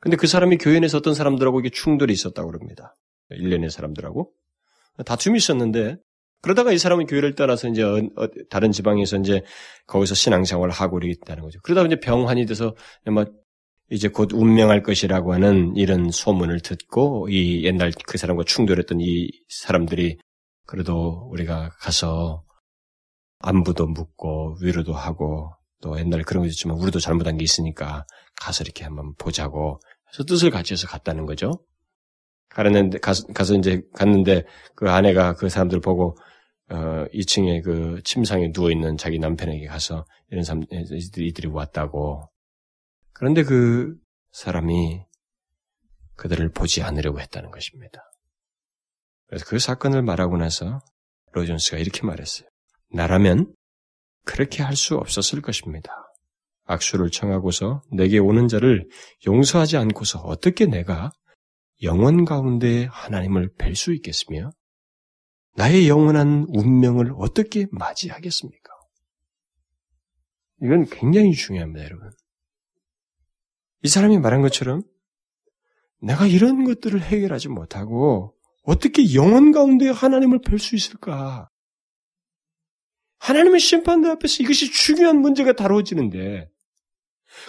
근데 그 사람이 교회 내에서 어떤 사람들하고 이게 충돌이 있었다고 그럽니다. 일련의 사람들하고. 다툼이 있었는데, 그러다가 이 사람은 교회를 떠나서 이제 어, 어, 다른 지방에서 이제 거기서 신앙생활을 하고 이러겠다는 거죠. 그러다가 이제 병환이 돼서 뭐 이제 곧 운명할 것이라고 하는 이런 소문을 듣고 이 옛날 그 사람과 충돌했던 이 사람들이 그래도 우리가 가서 안부도 묻고 위로도 하고 또 옛날에 그런 거 있었지만 우리도 잘못한 게 있으니까 가서 이렇게 한번 보자고 그래서 뜻을 같이 해서 갔다는 거죠. 가는데 가서, 가서 이제 갔는데 그 아내가 그 사람들 보고 어 2층에 그 침상에 누워 있는 자기 남편에게 가서 이런 사람 이들이 왔다고. 그런데 그 사람이 그들을 보지 않으려고 했다는 것입니다. 그래서 그 사건을 말하고 나서 로존스가 이렇게 말했어요. 나라면 그렇게 할 수 없었을 것입니다. 악수를 청하고서 내게 오는 자를 용서하지 않고서 어떻게 내가 영원 가운데 하나님을 뵐 수 있겠으며 나의 영원한 운명을 어떻게 맞이하겠습니까? 이건 굉장히 중요합니다, 여러분. 이 사람이 말한 것처럼 내가 이런 것들을 해결하지 못하고 어떻게 영원 가운데 하나님을 뵐 수 있을까? 하나님의 심판대 앞에서 이것이 중요한 문제가 다뤄지는데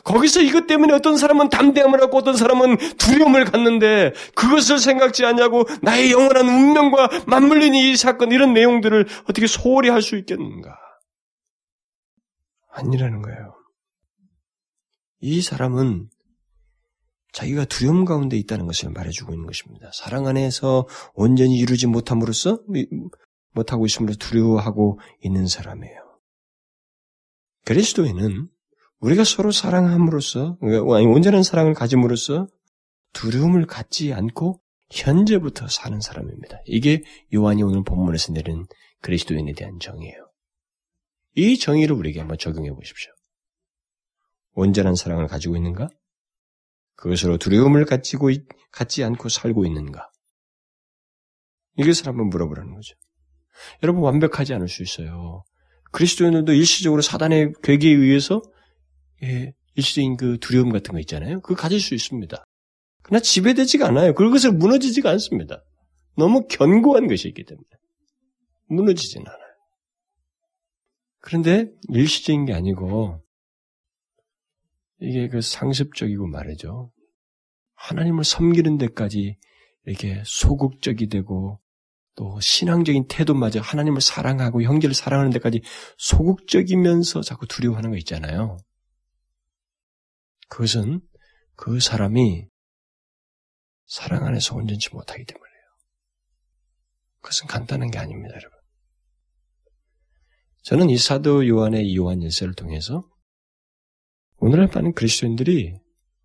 거기서 이것 때문에 어떤 사람은 담대함을 하고 어떤 사람은 두려움을 갖는데 그것을 생각지 않냐고 나의 영원한 운명과 맞물린 이 사건 이런 내용들을 어떻게 소홀히 할 수 있겠는가? 아니라는 거예요. 이 사람은 자기가 두려움 가운데 있다는 것을 말해주고 있는 것입니다. 사랑 안에서 온전히 이루지 못함으로써 못하고 있음으로 두려워하고 있는 사람이에요. 그리스도인은 우리가 서로 사랑함으로써 아니 온전한 사랑을 가짐으로써 두려움을 갖지 않고 현재부터 사는 사람입니다. 이게 요한이 오늘 본문에서 내린 그리스도인에 대한 정의예요. 이 정의를 우리에게 한번 적용해 보십시오. 온전한 사랑을 가지고 있는가? 그것으로 두려움을 가지고 갖지 않고 살고 있는가? 이것을 한번 물어보라는 거죠. 여러분 완벽하지 않을 수 있어요. 그리스도인들도 일시적으로 사단의 괴계에 의해서 예, 일시적인 그 두려움 같은 거 있잖아요. 그거 가질 수 있습니다. 그러나 지배되지가 않아요. 그것을 무너지지가 않습니다. 너무 견고한 것이 있기 때문에 무너지진 않아요. 그런데 일시적인 게 아니고 이게 그 상습적이고 말이죠. 하나님을 섬기는 데까지 이렇게 소극적이 되고 또 신앙적인 태도마저 하나님을 사랑하고 형제를 사랑하는 데까지 소극적이면서 자꾸 두려워하는 거 있잖아요. 그것은 그 사람이 사랑 안에서 온전치 못하기 때문이에요. 그것은 간단한 게 아닙니다, 여러분. 저는 이 사도 요한의 이 요한 일서를 통해서 오늘날 많은 그리스도인들이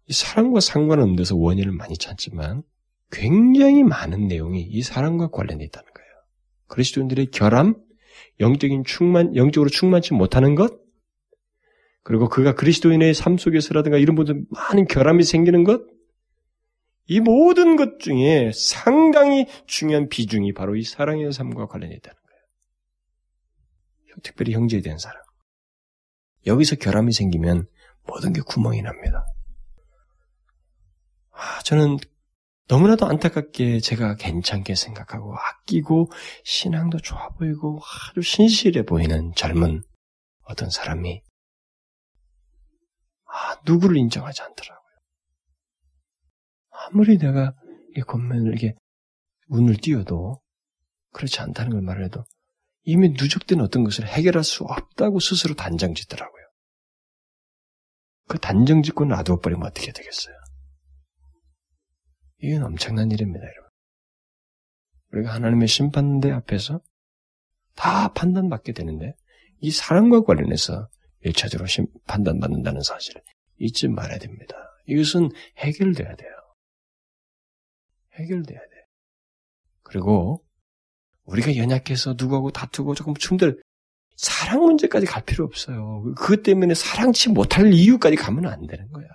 이 사랑과 상관없는 데서 원인을 많이 찾지만 굉장히 많은 내용이 이 사랑과 관련돼 있다는 거예요. 그리스도인들의 결함, 영적인 충만, 영적으로 충만치 못하는 것, 그리고 그가 그리스도인의 삶 속에서라든가 이런 모든 많은 결함이 생기는 것, 이 모든 것 중에 상당히 중요한 비중이 바로 이 사랑의 삶과 관련이 있다는 거예요. 특별히 형제에 대한 사랑. 여기서 결함이 생기면 모든 게 구멍이 납니다. 아, 저는 너무나도 안타깝게 제가 괜찮게 생각하고 아끼고 신앙도 좋아 보이고 아주 신실해 보이는 젊은 어떤 사람이 아, 누구를 인정하지 않더라고요. 아무리 내가 이 겉면을 이렇게 운을 띄어도 그렇지 않다는 걸 말해도 이미 누적된 어떤 것을 해결할 수 없다고 스스로 단정 짓더라고요. 그 단정 짓고 놔둬버리면 어떻게 되겠어요? 이건 엄청난 일입니다, 여러분. 우리가 하나님의 심판대 앞에서 다 판단받게 되는데 이 사랑과 관련해서 1차적으로 판단받는다는 사실을 잊지 말아야 됩니다. 이것은 해결돼야 돼요. 해결돼야 돼. 그리고 우리가 연약해서 누구하고 다투고 조금 충돌, 사랑 문제까지 갈 필요 없어요. 그것 때문에 사랑치 못할 이유까지 가면 안 되는 거야.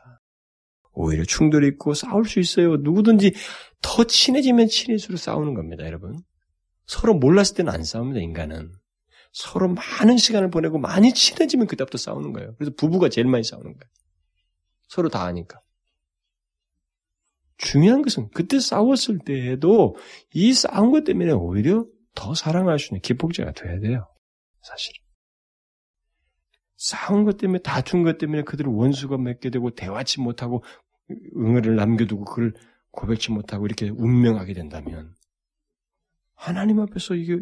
오히려 충돌이 있고 싸울 수 있어요. 누구든지 더 친해지면 친해질수록 싸우는 겁니다, 여러분. 서로 몰랐을 때는 안 싸웁니다, 인간은. 서로 많은 시간을 보내고 많이 친해지면 그때부터 싸우는 거예요. 그래서 부부가 제일 많이 싸우는 거예요. 서로 다 아니까. 중요한 것은 그때 싸웠을 때에도 이 싸운 것 때문에 오히려 더 사랑할 수 있는 기폭제가 돼야 돼요. 사실. 싸운 것 때문에 다툰 것 때문에 그들을 원수가 맺게 되고 대화치 못하고 응어를 남겨두고 그걸 고백치 못하고 이렇게 운명하게 된다면 하나님 앞에서 이게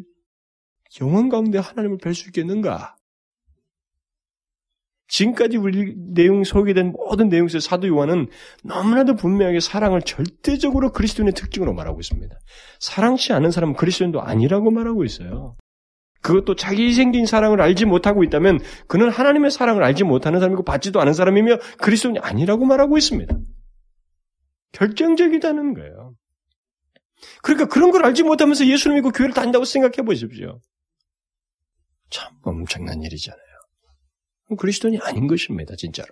영원 가운데 하나님을 뵐 수 있겠는가? 지금까지 우리 내용 소개된 모든 내용 에서 사도 요한은 너무나도 분명하게 사랑을 절대적으로 그리스도인의 특징으로 말하고 있습니다. 사랑치 않은 사람은 그리스도인도 아니라고 말하고 있어요. 그것도 자기 생긴 사랑을 알지 못하고 있다면 그는 하나님의 사랑을 알지 못하는 사람이고 받지도 않은 사람이며 그리스도인이 아니라고 말하고 있습니다. 결정적이다는 거예요. 그러니까 그런 걸 알지 못하면서 예수를 믿고 교회를 다닌다고 생각해 보십시오. 참 엄청난 일이잖아요. 그리스도인이 아닌 것입니다, 진짜로.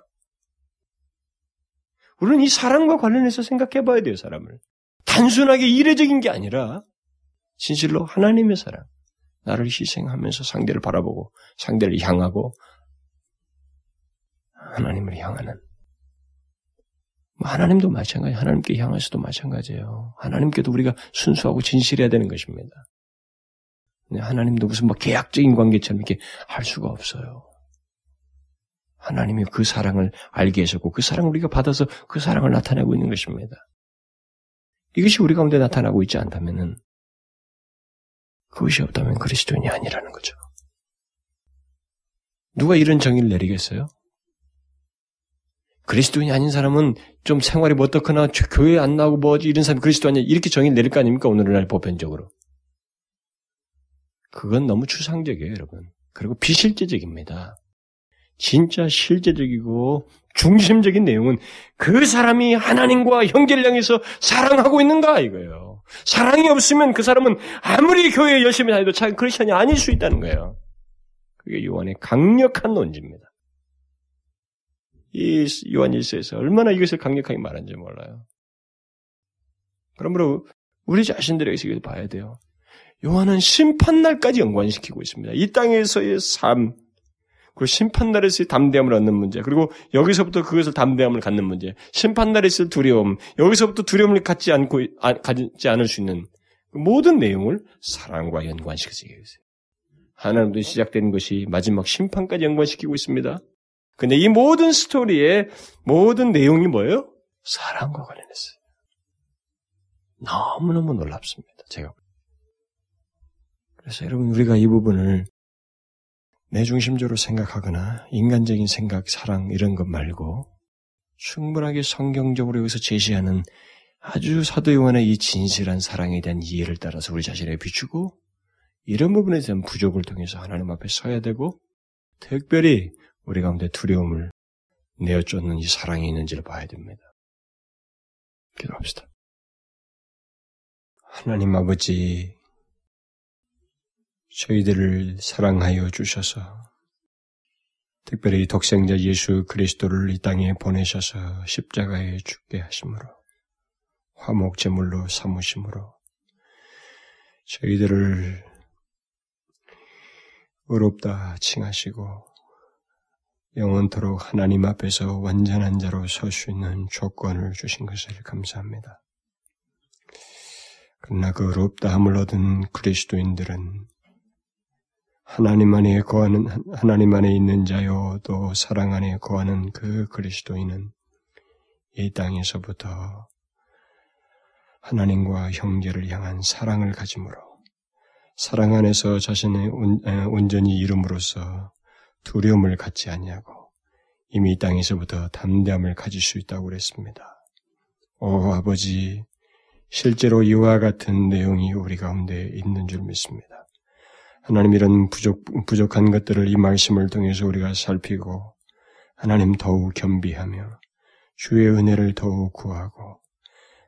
우리는 이 사랑과 관련해서 생각해 봐야 돼요, 사람을. 단순하게 이례적인 게 아니라, 진실로 하나님의 사랑. 나를 희생하면서 상대를 바라보고, 상대를 향하고, 하나님을 향하는. 뭐 하나님도 마찬가지, 하나님께 향해서도 마찬가지예요. 하나님께도 우리가 순수하고 진실해야 되는 것입니다. 하나님도 무슨 뭐 계약적인 관계처럼 이렇게 할 수가 없어요. 하나님이 그 사랑을 알게 하셨고 그 사랑을 우리가 받아서 그 사랑을 나타내고 있는 것입니다. 이것이 우리 가운데 나타나고 있지 않다면은 그것이 없다면 그리스도인이 아니라는 거죠. 누가 이런 정의를 내리겠어요? 그리스도인이 아닌 사람은 좀 생활이 뭐 어떻거나 교회 안 나오고 뭐지 이런 사람이 그리스도 아니야. 이렇게 정의 내릴 거 아닙니까? 오늘날 보편적으로. 그건 너무 추상적이에요 여러분. 그리고 비실제적입니다. 진짜 실제적이고 중심적인 내용은 그 사람이 하나님과 형제를 향해서 사랑하고 있는가 이거예요 사랑이 없으면 그 사람은 아무리 교회에 열심히 다녀도 참 크리스천이 아닐 수 있다는 거예요 그게 요한의 강력한 논지입니다 이 요한 1서에서 얼마나 이것을 강력하게 말하는지 몰라요. 그러므로 우리 자신들에게서 봐야 돼요. 요한은 심판날까지 연관시키고 있습니다. 이 땅에서의 삶, 그리고 심판날에서의 담대함을 얻는 문제, 그리고 여기서부터 그것을 담대함을 갖는 문제, 심판날에서의 두려움, 여기서부터 두려움을 갖지 않고, 아, 가지 않을 수 있는 모든 내용을 사랑과 연관시켜서 얘기했어요. 하나님도 시작된 것이 마지막 심판까지 연관시키고 있습니다. 근데 이 모든 스토리의 모든 내용이 뭐예요? 사랑과 관련했어요. 너무너무 놀랍습니다. 제가. 그래서 여러분, 우리가 이 부분을 내 중심적으로 생각하거나 인간적인 생각, 사랑, 이런 것 말고 충분하게 성경적으로 여기서 제시하는 아주 사도 요한의 이 진실한 사랑에 대한 이해를 따라서 우리 자신에 비추고 이런 부분에 대한 부족을 통해서 하나님 앞에 서야 되고 특별히 우리 가운데 두려움을 내어 쫓는 이 사랑이 있는지를 봐야 됩니다. 기도합시다. 하나님 아버지, 저희들을 사랑하여 주셔서 특별히 독생자 예수 그리스도를 이 땅에 보내셔서 십자가에 죽게 하심으로 화목 제물로 삼으심으로 저희들을 의롭다 칭하시고 영원토록 하나님 앞에서 완전한 자로 설 수 있는 조건을 주신 것을 감사합니다. 그러나 그 의롭다함을 얻은 그리스도인들은 하나님 안에 거하는 하나님 안에 있는 자요 또 사랑 안에 거하는 그 그리스도인은 이 땅에서부터 하나님과 형제를 향한 사랑을 가짐으로 사랑 안에서 자신의 온전히 이름으로써 두려움을 갖지 아니하고 이미 이 땅에서부터 담대함을 가질 수 있다고 그랬습니다. 오 아버지, 실제로 이와 같은 내용이 우리 가운데 있는 줄 믿습니다. 하나님 이런 부족, 부족한 것들을 이 말씀을 통해서 우리가 살피고 하나님 더욱 겸비하며 주의 은혜를 더욱 구하고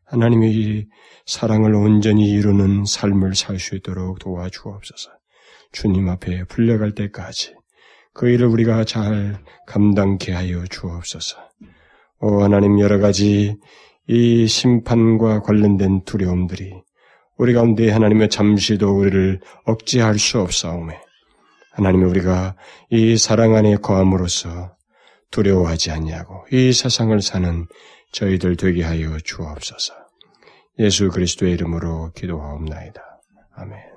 하나님의 사랑을 온전히 이루는 삶을 살 수 있도록 도와주옵소서. 주님 앞에 풀려갈 때까지 그 일을 우리가 잘 감당케 하여 주옵소서. 오 하나님 여러 가지 이 심판과 관련된 두려움들이 우리 가운데 하나님의 잠시도 우리를 억제할 수 없사오매 하나님의 우리가 이 사랑 안에 거함으로써 두려워하지 아니하고 이 세상을 사는 저희들 되게 하여 주옵소서. 예수 그리스도의 이름으로 기도하옵나이다. 아멘.